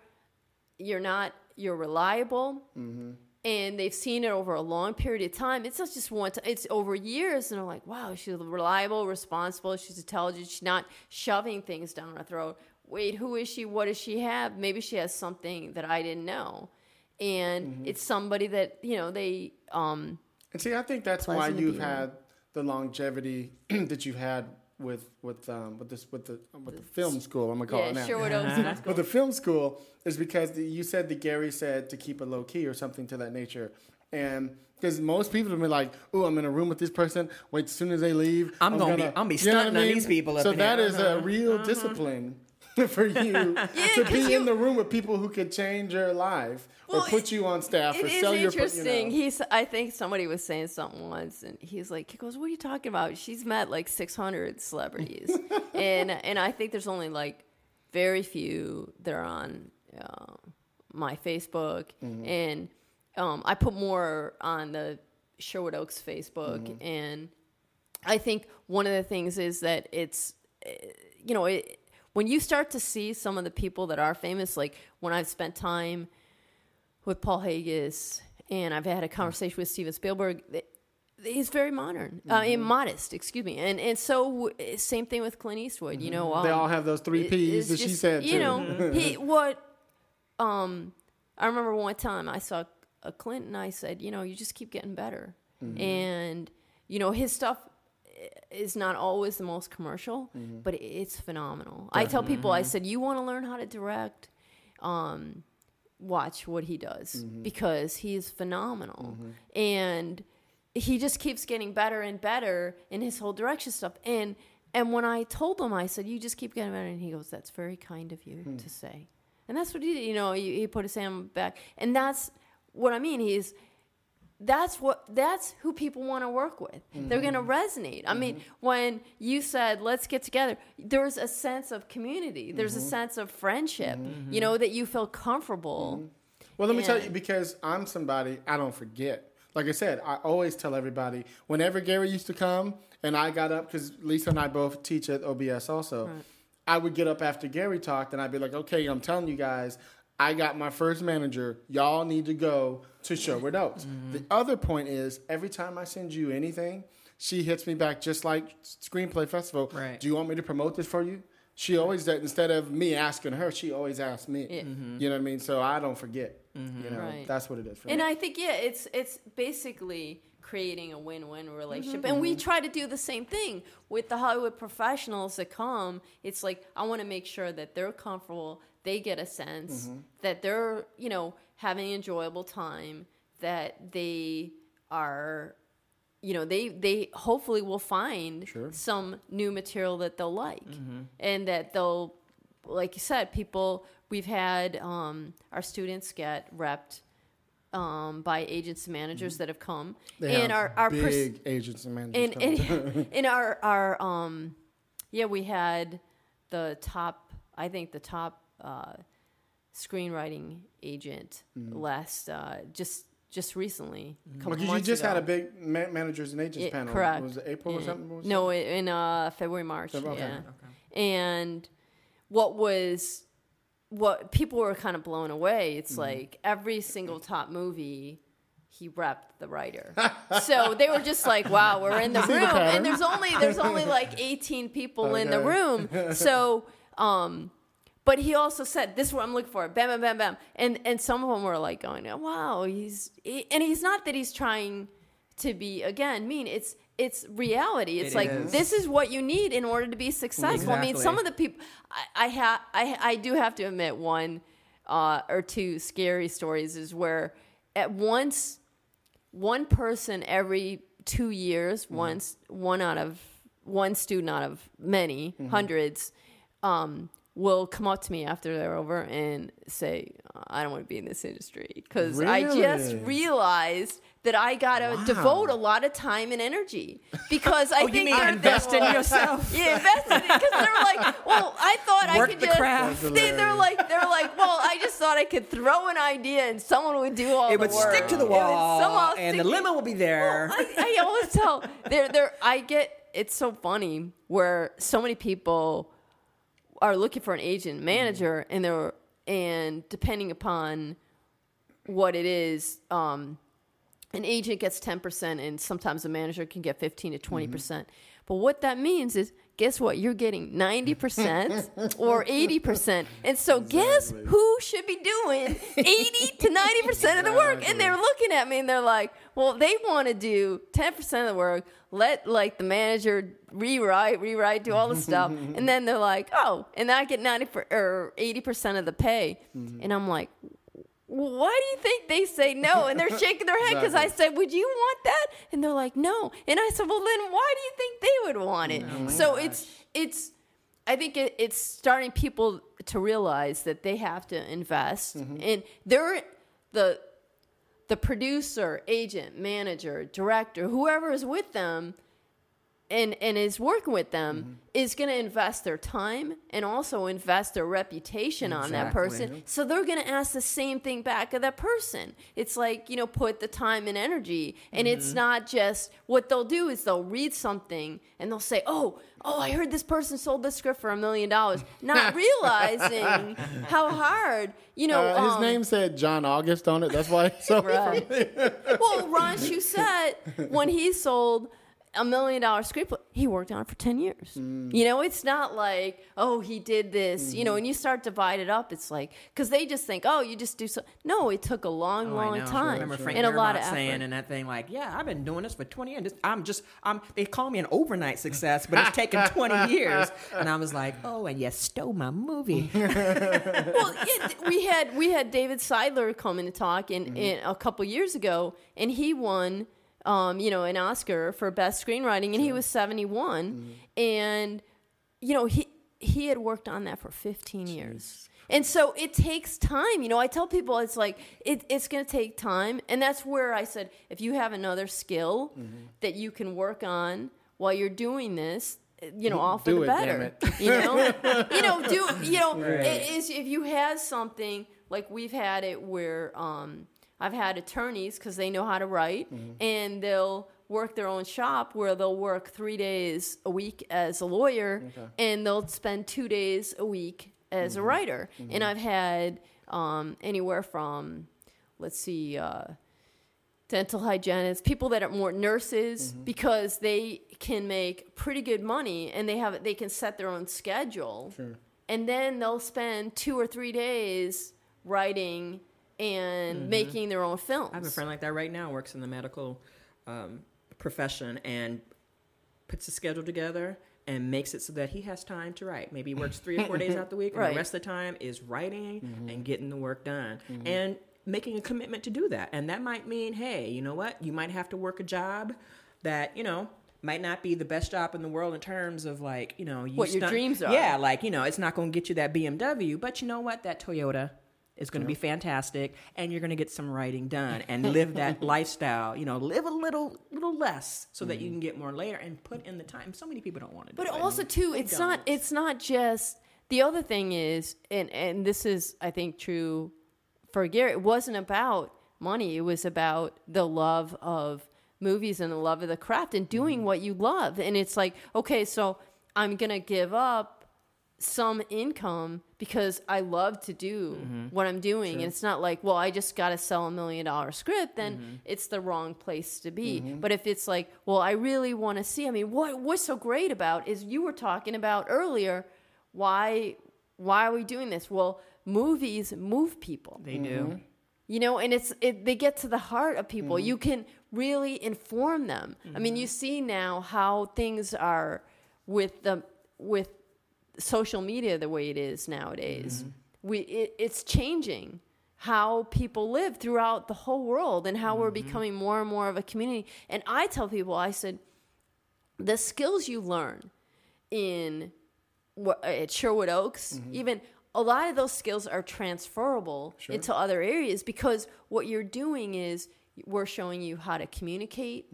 Speaker 5: you're not you're reliable. Mm-hmm. And they've seen it over a long period of time. It's not just one time; it's over years. And they're like, "Wow, she's reliable, responsible. She's intelligent. She's not shoving things down her throat." Wait, who is she? What does she have? Maybe she has something that I didn't know, and it's somebody that you know they um,
Speaker 3: And see, I think that's why you've had the longevity that you've had with with um, with this with the with the film school. I'm gonna call
Speaker 5: yeah,
Speaker 3: it now.
Speaker 5: Sherwood Oaks.
Speaker 3: With the film school is because the, you said that Gary said to keep it low key or something to that nature, and because most people have been like, "Oh, I'm in a room with this person. Wait, as soon as they leave,
Speaker 4: I'm gonna be- I'm be
Speaker 3: You know what
Speaker 4: stunting on these people up
Speaker 3: So
Speaker 4: in
Speaker 3: that
Speaker 4: here.
Speaker 3: is a real discipline for you to be
Speaker 5: you-
Speaker 3: in the room with people who could change your life
Speaker 5: Well,
Speaker 3: or put you on staff
Speaker 5: It
Speaker 3: or
Speaker 5: is
Speaker 3: sell your.
Speaker 5: interesting.
Speaker 3: You know.
Speaker 5: He's. I think somebody was saying something once, and he's like, he goes, "What are you talking about? She's met like 600 celebrities, and and I think there's only like very few that are on uh, my Facebook,
Speaker 3: Mm-hmm.
Speaker 5: and um, I put more on the Sherwood Oaks Facebook,
Speaker 3: Mm-hmm.
Speaker 5: and I think one of the things is that it's, uh, you know, it, when you start to see some of the people that are famous, like when I've spent time with Paul Haggis and I've had a conversation with Steven Spielberg, he's very modern, uh, and modest, excuse me, and and so uh, same thing with Clint Eastwood. You know,
Speaker 3: They
Speaker 5: um,
Speaker 3: all have those three P's that she
Speaker 5: just,
Speaker 3: said too.
Speaker 5: You know, he what um I remember one time I saw a Clint and I said, you know, you just keep getting better.
Speaker 3: Mm-hmm.
Speaker 5: And you know, his stuff is not always the most commercial,
Speaker 3: Mm-hmm.
Speaker 5: but it's phenomenal. I tell people I said, you want to learn how to direct um watch what he does
Speaker 3: Mm-hmm.
Speaker 5: because he's phenomenal. And he just keeps getting better and better in his whole direction stuff. And and when I told him, I said, "You just keep getting better," and he goes, "That's very kind of you
Speaker 3: Hmm.
Speaker 5: to say." And that's what he did. You know, he, he put his hand back, and that's what I mean. He's that's what that's who people want to work with. They're going to
Speaker 3: Mm-hmm.
Speaker 5: resonate. I mean, when you said let's get together, there's a sense of community. There's
Speaker 3: Mm-hmm.
Speaker 5: a sense of friendship. You know that you feel comfortable.
Speaker 3: Well, let me tell you because I'm somebody I don't forget. Like I said, I always tell everybody whenever Gary used to come and I got up because Lisa and I both teach at OBS also. I would get up after Gary talked and I'd be like, "Okay, I'm telling you guys, I got my first manager. Y'all need to go to Sherwood Oaks." Mm-hmm. The other point is, every time I send you anything, she hits me back just like Screenplay Festival.
Speaker 4: Right.
Speaker 3: Do you want me to promote this for you? She always does. Instead of me asking her, she always asks me.
Speaker 5: Yeah. Mm-hmm.
Speaker 3: You know what I mean? So I don't forget. Mm-hmm. You know,
Speaker 5: Right.
Speaker 3: that's what it is for
Speaker 5: And
Speaker 3: me.
Speaker 5: I think yeah, it's it's basically creating a win-win relationship. And
Speaker 3: Mm-hmm.
Speaker 5: we try to do the same thing with the Hollywood professionals that come. It's like I want to make sure that they're comfortable, they get a sense
Speaker 3: Mm-hmm.
Speaker 5: that they're, you know, having an enjoyable time, that they are you know, they they hopefully will find
Speaker 3: Sure.
Speaker 5: some new material that they'll like. And that they'll like you said, people we've had um, our students get repped um, by agents and managers that have come,
Speaker 3: Mm-hmm. They
Speaker 5: and
Speaker 3: have
Speaker 5: our our pers-
Speaker 3: big agents and managers.
Speaker 5: and and in our our um, yeah, we had the top. I think the top uh, screenwriting agent last uh, just just recently. a couple
Speaker 3: Because you
Speaker 5: months
Speaker 3: just had a big ma- managers and agents
Speaker 5: Yeah,
Speaker 3: panel.
Speaker 5: correct.
Speaker 3: Was it April or something? What
Speaker 5: No, i- in uh, February, March.
Speaker 3: February, okay.
Speaker 5: Yeah. And what was what people were kind of blown away. It's
Speaker 3: Mm-hmm.
Speaker 5: like every single top movie. He repped the writer, so they were just like, "Wow, we're in the
Speaker 3: See the
Speaker 5: room," and there's only there's only like 18 people in the room. So, um, but he also said, "This is what I'm looking for." Bam, bam, bam, bam, and and some of them were like going, "Wow, he's," he, and he's not that he's trying to be again mean. It's it's reality. It's
Speaker 4: It
Speaker 5: like
Speaker 4: is.
Speaker 5: this is what you need in order to be successful. I mean, some of the people I, I have I I do have to admit one uh, or two scary stories is where at once one person every two years, once one out of one student out of many hundreds, um, will come up to me after they're over and say, "I don't want to be in this industry because I just realized." That I gotta devote a lot of time and energy because I
Speaker 4: Oh, you
Speaker 5: think
Speaker 4: mean
Speaker 5: they're-
Speaker 4: invest in yourself?
Speaker 5: yeah, invest in it because they're like, well, I thought I could
Speaker 4: the
Speaker 5: just.
Speaker 4: craft.
Speaker 3: That's
Speaker 5: They, they're like, they're like, well, I just thought I could throw an idea and someone would do all
Speaker 4: It
Speaker 5: the
Speaker 4: would stick to the
Speaker 5: It would
Speaker 4: wall,
Speaker 5: somehow
Speaker 4: and the
Speaker 5: stick-
Speaker 4: limo will be there.
Speaker 5: I, I always tell they're they're I get it's so funny where so many people are looking for an agent manager and they're and depending upon what it is, um, an agent gets ten percent and sometimes a manager can get fifteen to 20 percent. But what that means is guess what? You're getting ninety percent or eighty percent. And so guess who should be doing eighty to ninety percent of the work? And they're looking at me and they're like, Well, they want to do ten percent of the work, let like the manager rewrite, rewrite, do all the stuff. and then they're like, Oh, and I get ninety per, or eighty percent of the pay. Mm-hmm. And I'm like, why do you think they say no? And they're shaking their head because I said, Would you want that? And they're like, No. And I said, Well, then why do you think they would want it? Oh so it's, it's, I think it, it's starting people to realize that they have to invest mm-hmm. and they're the, the producer, agent, manager, director, whoever is with them and and is working with them is going to invest their time and also invest their reputation on that person. So they're going to ask the same thing back of that person. It's like, you know, put the time and energy. And it's not just what they'll do is they'll read something and they'll say, "Oh, oh, I heard this person sold this script for a million dollars." Not realizing how hard, you know,
Speaker 3: Uh, his
Speaker 5: um,
Speaker 3: name said John August on it. That's why. So
Speaker 5: Right. well, Ron Shusett, when he sold a million dollar script, he worked on it for 10 years.
Speaker 3: Mm.
Speaker 5: You know, it's not like, oh, he did this. You know,
Speaker 3: Mm-hmm.
Speaker 5: when you start to divide it up, it's like, because they just think, oh, you just do so. No, it took a long,
Speaker 4: Oh, I
Speaker 5: long
Speaker 4: know. I
Speaker 5: time
Speaker 4: remember Frank
Speaker 5: and a lot of
Speaker 4: Darabont
Speaker 5: effort.
Speaker 4: saying in that thing like, "Yeah, I've been doing this for 20 years. I'm just, I'm." They call me an overnight success, but it's taken 20 years. And I was like, "Oh, and you stole my movie."
Speaker 5: well, it, we had we had David Seidler come in to talk in,
Speaker 3: Mm-hmm.
Speaker 5: in a couple years ago, and he won, um, you know, an Oscar for best screenwriting, and he was 71,
Speaker 3: Mm-hmm.
Speaker 5: and you know he he had worked on that for fifteen years. And so it takes time. You know, I tell people it's like it, it's going to take time, and that's where I said if you have another skill
Speaker 3: Mm-hmm.
Speaker 5: that you can work on while you're doing this, you know, all for
Speaker 3: Do
Speaker 5: the
Speaker 3: it,
Speaker 5: better. You know, you know, do you know it is if you have something like we've had it where um, I've had attorneys because they know how to write and they'll work their own shop where they'll work three days a week as a lawyer and they'll spend two days a week as a writer. And I've had um, anywhere from let's see. Uh, dental hygienists, people that are more nurses, because they can make pretty good money and they have they can set their own schedule. And then they'll spend two or three days writing and mm-hmm. making their own films.
Speaker 4: I have a friend like that right now. Works in the medical um, profession and puts a schedule together and makes it so that he has time to write. Maybe he works three or four days out of the week, and
Speaker 5: Right.
Speaker 4: the rest of the time is writing mm-hmm. and getting the work done mm-hmm. and making a commitment to do that. And that might mean, hey, you know what? You might have to work a job that you know might not be the best job in the world in terms of like you know you
Speaker 5: What your dreams are.
Speaker 4: Yeah, like you know it's not going to get you that BMW, but you know what? That Toyota is going to be fantastic, and you're going to get some writing done and live that lifestyle. You know, live a little, little less so that you mm. can get more later and put in the time. So many people don't want to do
Speaker 5: But
Speaker 4: it.
Speaker 5: also too, it's not it's not just the other thing is and and this is I think true for Gary, it wasn't about money. It was about the love of movies and the love of the craft and doing mm. what you love. And it's like, okay, so I'm gonna give up some income because I love to do mm-hmm. what I'm doing. And it's not like, well, I just got to sell a million dollar script, then mm-hmm. it's the wrong place to be. Mm-hmm. But if it's like, well, I really want to see, I mean, what what's so great about is you were talking about earlier, why why are we doing this? Well, movies move people.
Speaker 4: they do.
Speaker 5: You know, and it's it, they get to the heart of people. You can really inform them. I mean, you see now how things are with the with social media the way it is nowadays. Mm-hmm. We it, it's changing how people live throughout the whole world and how we're mm-hmm. becoming more and more of a community. And I tell people, I said, the skills you learn in at Sherwood Oaks, mm-hmm. even a lot of those skills are transferable into other areas because what you're doing is we're showing you how to communicate.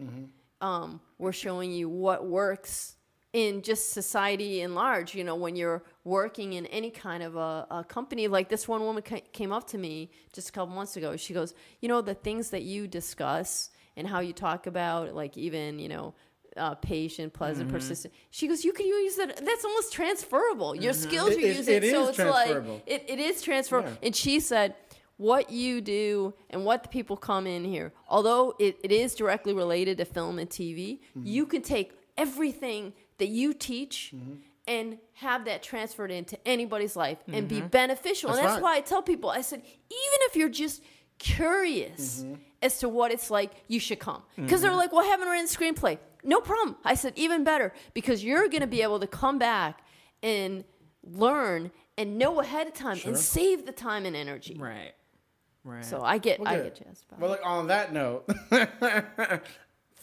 Speaker 5: Um, we're showing you what works in just society in large. You know, when you're working in any kind of a, a company, like this one woman ca- came up to me just a couple months ago. She goes, "You know, the things that you discuss and how you talk about, like even you know." Uh, patient, pleasant, persistent. She goes, you can use that. That's almost transferable. Your skills
Speaker 3: It
Speaker 5: you're
Speaker 3: is-
Speaker 5: using,
Speaker 3: it
Speaker 5: so it's like it, it is transferable. And she said, what you do and what the people come in here, although it, it is directly related to film and TV,
Speaker 3: Mm-hmm.
Speaker 5: you can take everything that you teach mm-hmm. and have that transferred into anybody's life and be mm-hmm. beneficial.
Speaker 3: That's
Speaker 5: and that's
Speaker 3: right.
Speaker 5: why I tell people, I said, even if you're just curious
Speaker 3: Mm-hmm.
Speaker 5: as to what it's like, you should come. Because they're mm-hmm. like, well, I haven't written a screenplay. No problem. I said, even better, because you're going to be able to come back and learn and know ahead of time and save the time and energy.
Speaker 4: Right. Right.
Speaker 5: So I get, I get jazzed about
Speaker 3: Well,
Speaker 5: it.
Speaker 3: look, on that note,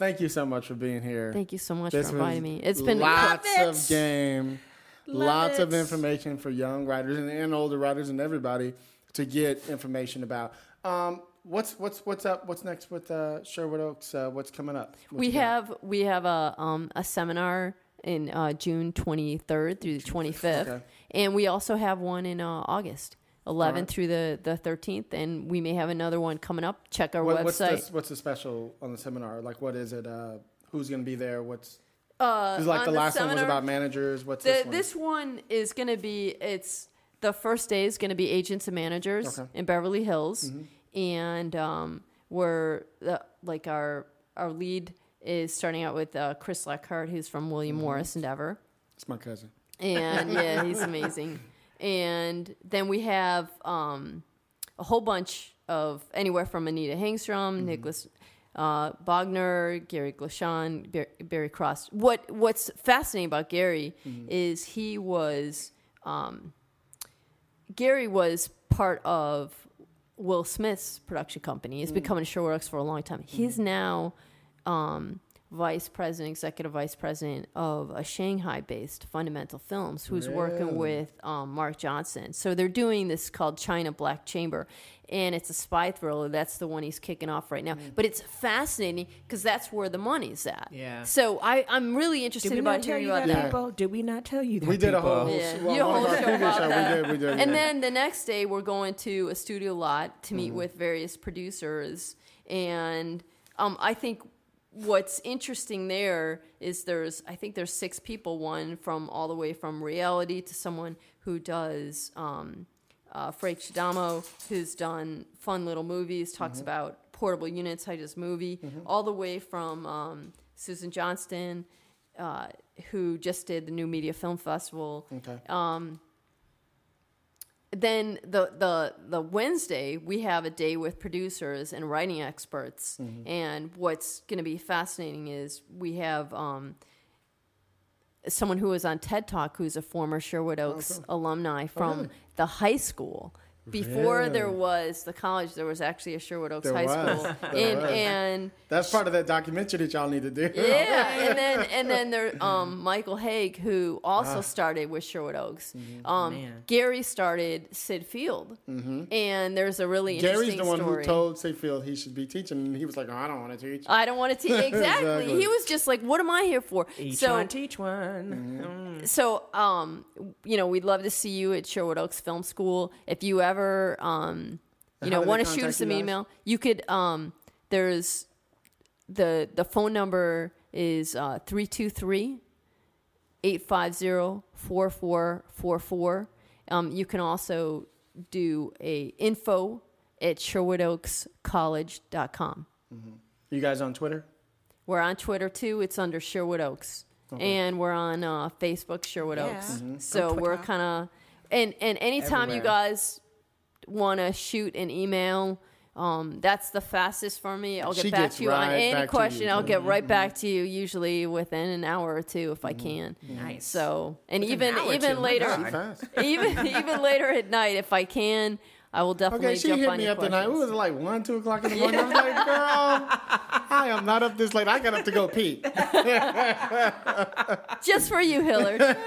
Speaker 3: thank you so much for being here.
Speaker 5: Thank you so much
Speaker 3: This
Speaker 5: for inviting me. It's been
Speaker 3: lots of game,
Speaker 4: Love
Speaker 3: lots of information for young writers and, and older writers and everybody to get information about. Um, what's what's what's up? What's next with uh, Sherwood Oaks? Uh, what's coming up? What
Speaker 5: we have we have a um, a seminar in uh, June 23rd through the 25th,
Speaker 3: Okay.
Speaker 5: and we also have one in uh, August 11th
Speaker 3: right.
Speaker 5: through the the 13th, and we may have another one coming up. Check our
Speaker 3: What, what's
Speaker 5: website.
Speaker 3: the, what's the special on the seminar? Like, what is it? Uh, who's going to be there? What's
Speaker 5: Uh,
Speaker 3: 'cause, like
Speaker 5: on
Speaker 3: the last one was about managers. What's
Speaker 5: The,
Speaker 3: this one?
Speaker 5: this one is going to be it's the first day is going to be agents and managers
Speaker 3: Okay. Mm-hmm.
Speaker 5: in Beverly Hills, and um, we're the, like our our lead is starting out with uh, Chris Lockhart, who's from William
Speaker 3: Mm-hmm.
Speaker 5: Morris Endeavor.
Speaker 3: it's my cousin.
Speaker 5: and yeah, he's amazing. And then we have um, a whole bunch of anywhere from Anita Hangstrom, Nicholas uh, Bogner, Gary Glashan, Bar- Barry Cross. What What's fascinating about Gary is he was um, Gary was part of Will Smith's production company. He's been coming to Sherwood Oaks for a long time. He's now um, vice president, executive vice president of a Shanghai-based Fundamental Films, who's working with um, Mark Johnson. So they're doing this called China Black Chamber, and it's a spy thriller. That's the one he's kicking off right now. But it's fascinating because that's where the money's at.
Speaker 4: Yeah.
Speaker 5: So I, I'm really
Speaker 4: Did
Speaker 5: interested
Speaker 4: we
Speaker 5: about
Speaker 4: not tell
Speaker 5: hearing
Speaker 4: you
Speaker 5: about
Speaker 4: that,
Speaker 5: that.
Speaker 4: people? Did we not tell you that?
Speaker 3: We did a whole,
Speaker 5: Yeah.
Speaker 3: well,
Speaker 5: You
Speaker 3: one of
Speaker 5: whole show about
Speaker 3: show.
Speaker 5: that.
Speaker 3: We did. We did.
Speaker 5: And
Speaker 3: yeah.
Speaker 5: then the next day, we're going to a studio lot to
Speaker 3: Mm-hmm.
Speaker 5: meet with various producers. And um, I think what's interesting there is there's, I think there's six people, one from all the way from reality to someone who does, um, uh, Frank Shadamo, who's done fun little movies, talks
Speaker 3: Mm-hmm.
Speaker 5: about portable units, I just movie, all the way from um, Susan Johnston, uh, who just did the New Media Film Festival
Speaker 3: Okay.
Speaker 5: Then the the the Wednesday we have a day with producers and writing experts,
Speaker 3: Mm-hmm.
Speaker 5: and what's going to be fascinating is we have um, someone who was on TED Talk who's a former Sherwood Oaks alumni from
Speaker 3: Oh, really?
Speaker 5: the high school. Before there was the college, there was actually a Sherwood Oaks
Speaker 3: There
Speaker 5: High
Speaker 3: was.
Speaker 5: School,
Speaker 3: There
Speaker 5: and
Speaker 3: was.
Speaker 5: and
Speaker 3: That's part of that documentary that y'all need to do.
Speaker 5: yeah, and then and then there um Michael Haig who also
Speaker 3: Ah.
Speaker 5: started with Sherwood Oaks.
Speaker 3: Mm-hmm.
Speaker 5: Um Gary started Syd Field. And there's a really
Speaker 3: Gary's
Speaker 5: interesting
Speaker 3: the one
Speaker 5: story.
Speaker 3: who told Syd Field he should be teaching, and he was like, oh, "I don't want to teach."
Speaker 5: I don't want to teach exactly.
Speaker 3: Exactly.
Speaker 5: He was just like, "What am I here for?"
Speaker 4: Each
Speaker 5: so,
Speaker 4: one, teach one.
Speaker 5: so um, you know, we'd love to see you at Sherwood Oaks Film School. If you ever, um, you know, want to shoot us an email, you could. Um, there's the the phone number is uh, 323 850 4444. Um, you can also do a info at sherwoodoakscollege.com.
Speaker 3: You guys on Twitter?
Speaker 5: We're on Twitter too. It's under Sherwood Oaks, and we're on uh, Facebook Sherwood
Speaker 4: Yeah.
Speaker 5: Oaks.
Speaker 4: Mhm.
Speaker 5: So we're kind of and and anytime you guys want to shoot an email um, that's the fastest for me. I'll get
Speaker 3: She
Speaker 5: back to you on any question.
Speaker 3: you. Mm-hmm.
Speaker 5: I'll get right back to you, usually within an hour or two if I can.
Speaker 4: Nice.
Speaker 5: So, and
Speaker 4: Within
Speaker 5: even
Speaker 4: hour or
Speaker 5: even
Speaker 4: two,
Speaker 5: later, even even later at night, if I can, I will definitely
Speaker 3: Okay, she
Speaker 5: jump
Speaker 3: hit
Speaker 5: on
Speaker 3: me
Speaker 5: up
Speaker 3: up tonight. It was like one, two o'clock in the morning. I was like, girl, I am not up this late. I got up to go pee.
Speaker 5: just for you, Hilliard. it,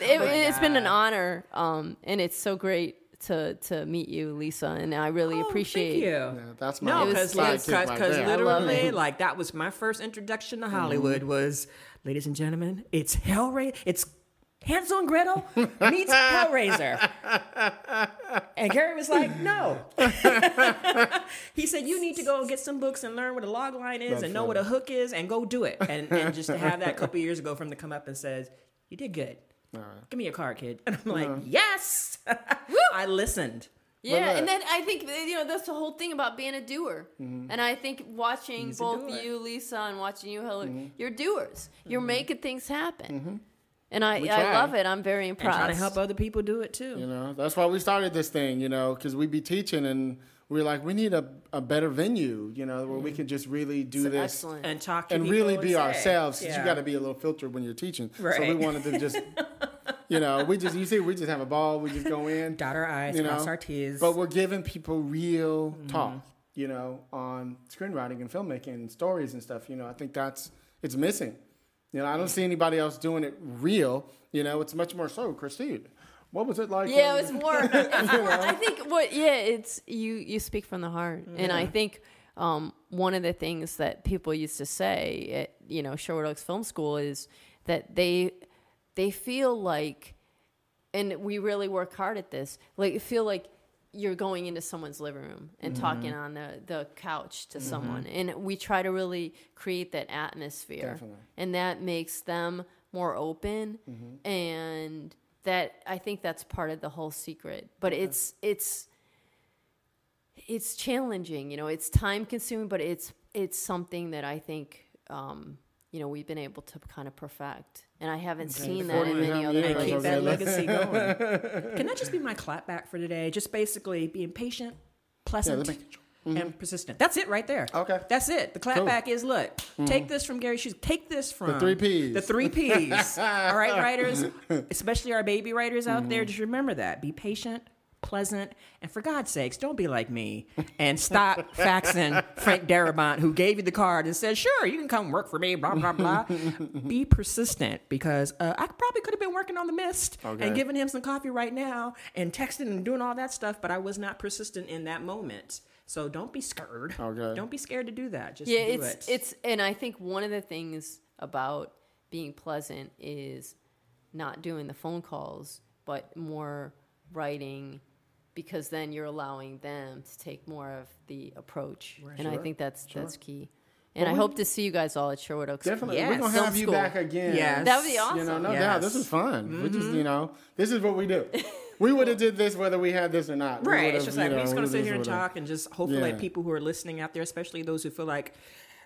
Speaker 5: it's been an honor, um, and it's so great to to meet you, Lisa, and I really
Speaker 4: Oh,
Speaker 5: appreciate.
Speaker 4: Thank you.
Speaker 3: Yeah, that's my
Speaker 4: No,
Speaker 5: It was-
Speaker 4: because
Speaker 3: sidekick
Speaker 4: because
Speaker 3: there.
Speaker 5: I love
Speaker 4: literally, like that was my first introduction to Hollywood. Mm-hmm. Was, ladies and gentlemen, it's Hellraiser. It's Hansel and Gretel meets Hellraiser. And Gary was like, "No." he said, "You need to go get some books and learn what a log line is
Speaker 3: That's
Speaker 4: and know
Speaker 3: funny.
Speaker 4: what a hook is and go do it." And, and just to have that a couple years ago from to come up and says, "You did good. Give me your card, kid." And I'm like, "Yes." I listened.
Speaker 5: Yeah, and then I think you know that's the whole thing about being a doer.
Speaker 3: Mm-hmm.
Speaker 5: And I think watching
Speaker 4: He's
Speaker 5: both you, Lisa, and watching you, Hillary,
Speaker 3: Mm-hmm.
Speaker 5: you're doers. You're making things happen, and I I love it. I'm very
Speaker 4: And
Speaker 5: impressed.
Speaker 4: trying to help other people do it too.
Speaker 3: You know, that's why we started this thing, you know, because we'd be teaching and we are like, we need a, a better venue, you know, where we can just really do this
Speaker 5: Excellent.
Speaker 4: and talk to
Speaker 3: and really be
Speaker 4: ourselves.
Speaker 3: ourselves. 'cause
Speaker 4: yeah.
Speaker 3: you got to be a little filtered when you're teaching. So we wanted to just, you know, we just, you see, we just have a ball. We just go in.
Speaker 4: dot our I's,
Speaker 3: you know,
Speaker 4: cross our T's.
Speaker 3: But we're giving people real
Speaker 4: Mm-hmm.
Speaker 3: talk, you know, on screenwriting and filmmaking and stories and stuff. You know, I think that's it's missing. You know, I don't see anybody else doing it real. You know, it's much more so. Christine, what was it like?
Speaker 5: Yeah, it was more. It's more I think what. Yeah, it's you. You speak from the heart, and I think um, one of the things that people used to say at you know Sherwood Oaks Film School is that they they feel like, and we really work hard at this. Like feel like you're going into someone's living room and mm-hmm. talking on the, the couch to mm-hmm. someone and we try to really create that atmosphere
Speaker 3: Definitely.
Speaker 5: and that makes them more open mm-hmm. and that i think that's part of the whole secret but it's it's it's challenging you know it's time consuming but it's it's something that i think um you know we've been able to kind of perfect. And i haven't seen that in
Speaker 3: 40
Speaker 5: many other
Speaker 3: years,
Speaker 4: and keep that legacy going. Can that just be my clap back for today? Just basically being patient, pleasant,
Speaker 3: let me-
Speaker 4: and mm-hmm. persistent. That's it right there.
Speaker 3: Okay.
Speaker 4: That's it. The clapback
Speaker 3: Cool.
Speaker 4: is look, mm-hmm. take this from Gary Shoes. Take this from the
Speaker 3: three Ps.
Speaker 4: The three P's. All right, writers, especially our baby writers out there, mm-hmm. just remember that. Be patient. Pleasant and for God's sakes, don't be like me and stop faxing Frank Darabont, who gave you the card and said, "Sure, you can come work for me." Blah blah blah. be persistent because uh, I probably could have been working on the mist
Speaker 3: Okay.
Speaker 4: and giving him some coffee right now and texting and doing all that stuff, but I was not persistent in that moment. So don't be scared.
Speaker 3: Okay.
Speaker 4: Don't be scared to do that. Just
Speaker 5: yeah
Speaker 4: do
Speaker 5: it's
Speaker 4: it.
Speaker 5: it's and i think one of the things about being pleasant is not doing the phone calls but more writing because then you're allowing them to take more of the approach and i think that's that's key and
Speaker 3: Well,
Speaker 5: i
Speaker 3: we-
Speaker 5: hope to see you guys all at sherwood oaks
Speaker 3: Definitely,
Speaker 4: Yes.
Speaker 3: we're gonna
Speaker 5: Film
Speaker 3: have you
Speaker 5: school.
Speaker 3: back again.
Speaker 4: Yes.
Speaker 5: That would be awesome.
Speaker 3: You know, no
Speaker 4: Yes.
Speaker 3: doubt. This is fun. We just, you know, this is what we do. we would have did this whether we had this or not.
Speaker 4: Right. It's just
Speaker 3: you
Speaker 4: like we're just gonna sit here and
Speaker 3: would've-
Speaker 4: talk and just hopefully like people who are listening out there, especially those who feel like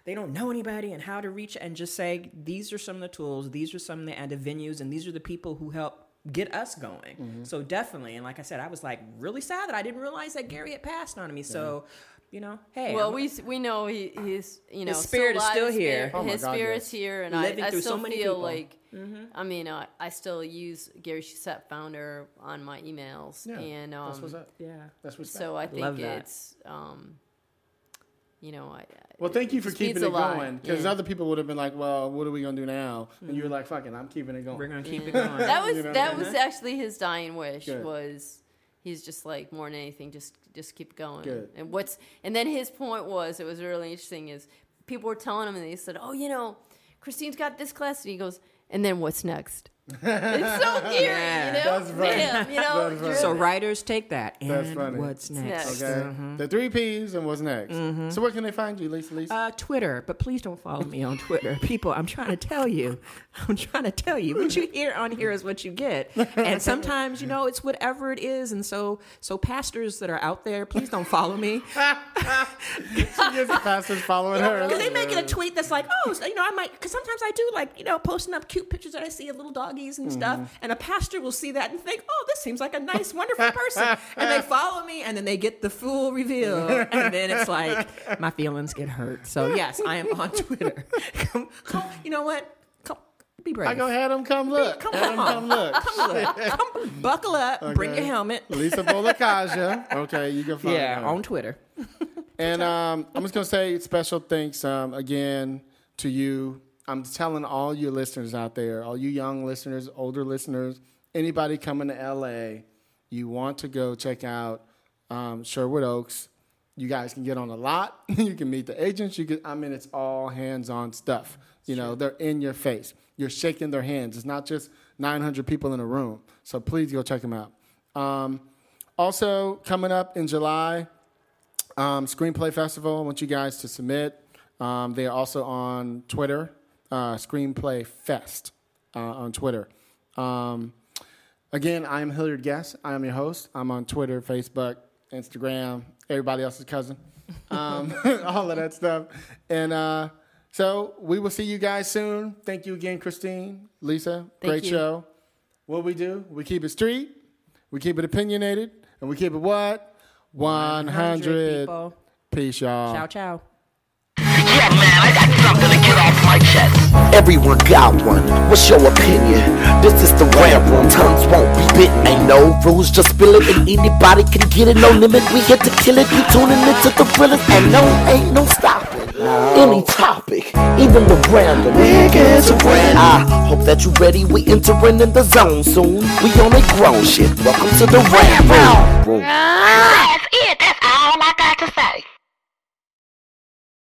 Speaker 4: they don't know anybody and how to reach and just say these are some of the tools, these are some of the, and the venues, and these are the people who help get us going.
Speaker 3: Mm-hmm.
Speaker 4: So definitely, and like I said, I was like really sad that I didn't realize that Gary had passed on to me. So, you know, hey,
Speaker 5: well,
Speaker 4: I'm-
Speaker 5: we we know he, he's you know his
Speaker 4: spirit is still
Speaker 5: his
Speaker 4: here.
Speaker 5: spirit-
Speaker 3: Oh
Speaker 5: his
Speaker 3: God,
Speaker 5: spirit's
Speaker 3: yes.
Speaker 5: here, and
Speaker 4: Living
Speaker 5: I, I
Speaker 4: through so
Speaker 5: still
Speaker 4: many
Speaker 5: feel
Speaker 4: people. Mm-hmm.
Speaker 5: like I mean uh, I still use Gary Shusett founder on my emails,
Speaker 3: Yeah,
Speaker 5: and um,
Speaker 3: that's what's up.
Speaker 4: yeah.
Speaker 3: That's what's
Speaker 5: so
Speaker 3: up.
Speaker 5: I think
Speaker 4: Love
Speaker 5: it's um, you know I,
Speaker 3: Well, thank you for
Speaker 5: just
Speaker 3: keeping it going. Because
Speaker 5: yeah.
Speaker 3: other people would have been like, "Well, what are we gonna do now?" And you were like, "Fucking, I'm keeping it going."
Speaker 4: We're gonna keep
Speaker 5: Yeah.
Speaker 4: it going.
Speaker 5: that was
Speaker 3: You know,
Speaker 5: that
Speaker 3: yeah.
Speaker 5: was actually his dying wish
Speaker 3: Good.
Speaker 5: was he's just like more than anything just just keep going
Speaker 3: Good.
Speaker 5: and what's and then his point was it was really interesting is people were telling him and they said oh you know christine's got this class and he goes and then what's next it's so eerie
Speaker 4: Yeah.
Speaker 5: you know
Speaker 3: That's funny.
Speaker 5: Damn, you know
Speaker 3: That's funny.
Speaker 4: so writers take that. And
Speaker 3: That's funny.
Speaker 4: what's next?
Speaker 5: next?
Speaker 3: Okay.
Speaker 4: Mm-hmm.
Speaker 3: The three P's and what's next? So where can they find you, Lisa? Lisa?
Speaker 4: Uh, Twitter, but please don't follow me on Twitter. People, I'm trying to tell you. I'm trying to tell you. What you hear on here is what you get. And sometimes, you know, it's whatever it is. And so, so pastors that are out there, please don't follow me.
Speaker 3: she gets the pastors following her.
Speaker 4: Because they make it a tweet that's like, oh, so, you know, I might, because sometimes I do like, you know, posting up cute pictures that I see a little dog doggies and stuff. And a pastor will see that and think, oh, this seems like a nice, wonderful person. and they follow me and then they get the full reveal. And then it's like, my feelings get hurt. So, yes, I am on Twitter. come, come, you know what? Come, be brave.
Speaker 3: I go ahead and come look.
Speaker 4: Come
Speaker 3: Have 'em
Speaker 4: on.
Speaker 3: come look.
Speaker 4: Come, look. come buckle up, bring your helmet.
Speaker 3: Lisa Bolekaja. Okay, you can find
Speaker 4: Yeah,
Speaker 3: her.
Speaker 4: on Twitter.
Speaker 3: And um, I'm just gonna say special thanks um, again to you. I'm telling all your listeners out there, all you young listeners, older listeners, anybody coming to LA, you want to go check out um, Sherwood Oaks. You guys can get on a lot. you can meet the agents. You can. I mean, it's all hands-on stuff. You know, they're in your face. You're shaking their hands. It's not just 900 people in a room. So please go check them out. Um, also, coming up in July, um, Screenplay Festival. I want you guys to submit. Um, they are also on Twitter, uh, Screenplay Fest uh, on Twitter. Um, again, I am Hilliard Guest. I am your host. I'm on Twitter, Facebook, Instagram, everybody else's cousin, um, all of that stuff. And uh, so we will see you guys soon. Thank you again, Christine, Lisa.
Speaker 5: Thank
Speaker 3: great
Speaker 5: you.
Speaker 3: show. What we do, we keep it street, we keep it opinionated, and we keep it what? 100.
Speaker 4: people.
Speaker 3: Peace, y'all.
Speaker 4: Ciao, ciao.
Speaker 1: Everyone got one. What's your opinion? This is the rap room. Tongues won't be bitten. Ain't no rules, just spill it, and anybody can get it. No limit. We here to kill it. You tuning into the thrillers, and no, ain't no stopping. Any topic, even the random. It gets random. I hope that you ready. We entering in the zone soon. We on a grown shit. Welcome to the rap room.
Speaker 2: That's it. That's all I got to say.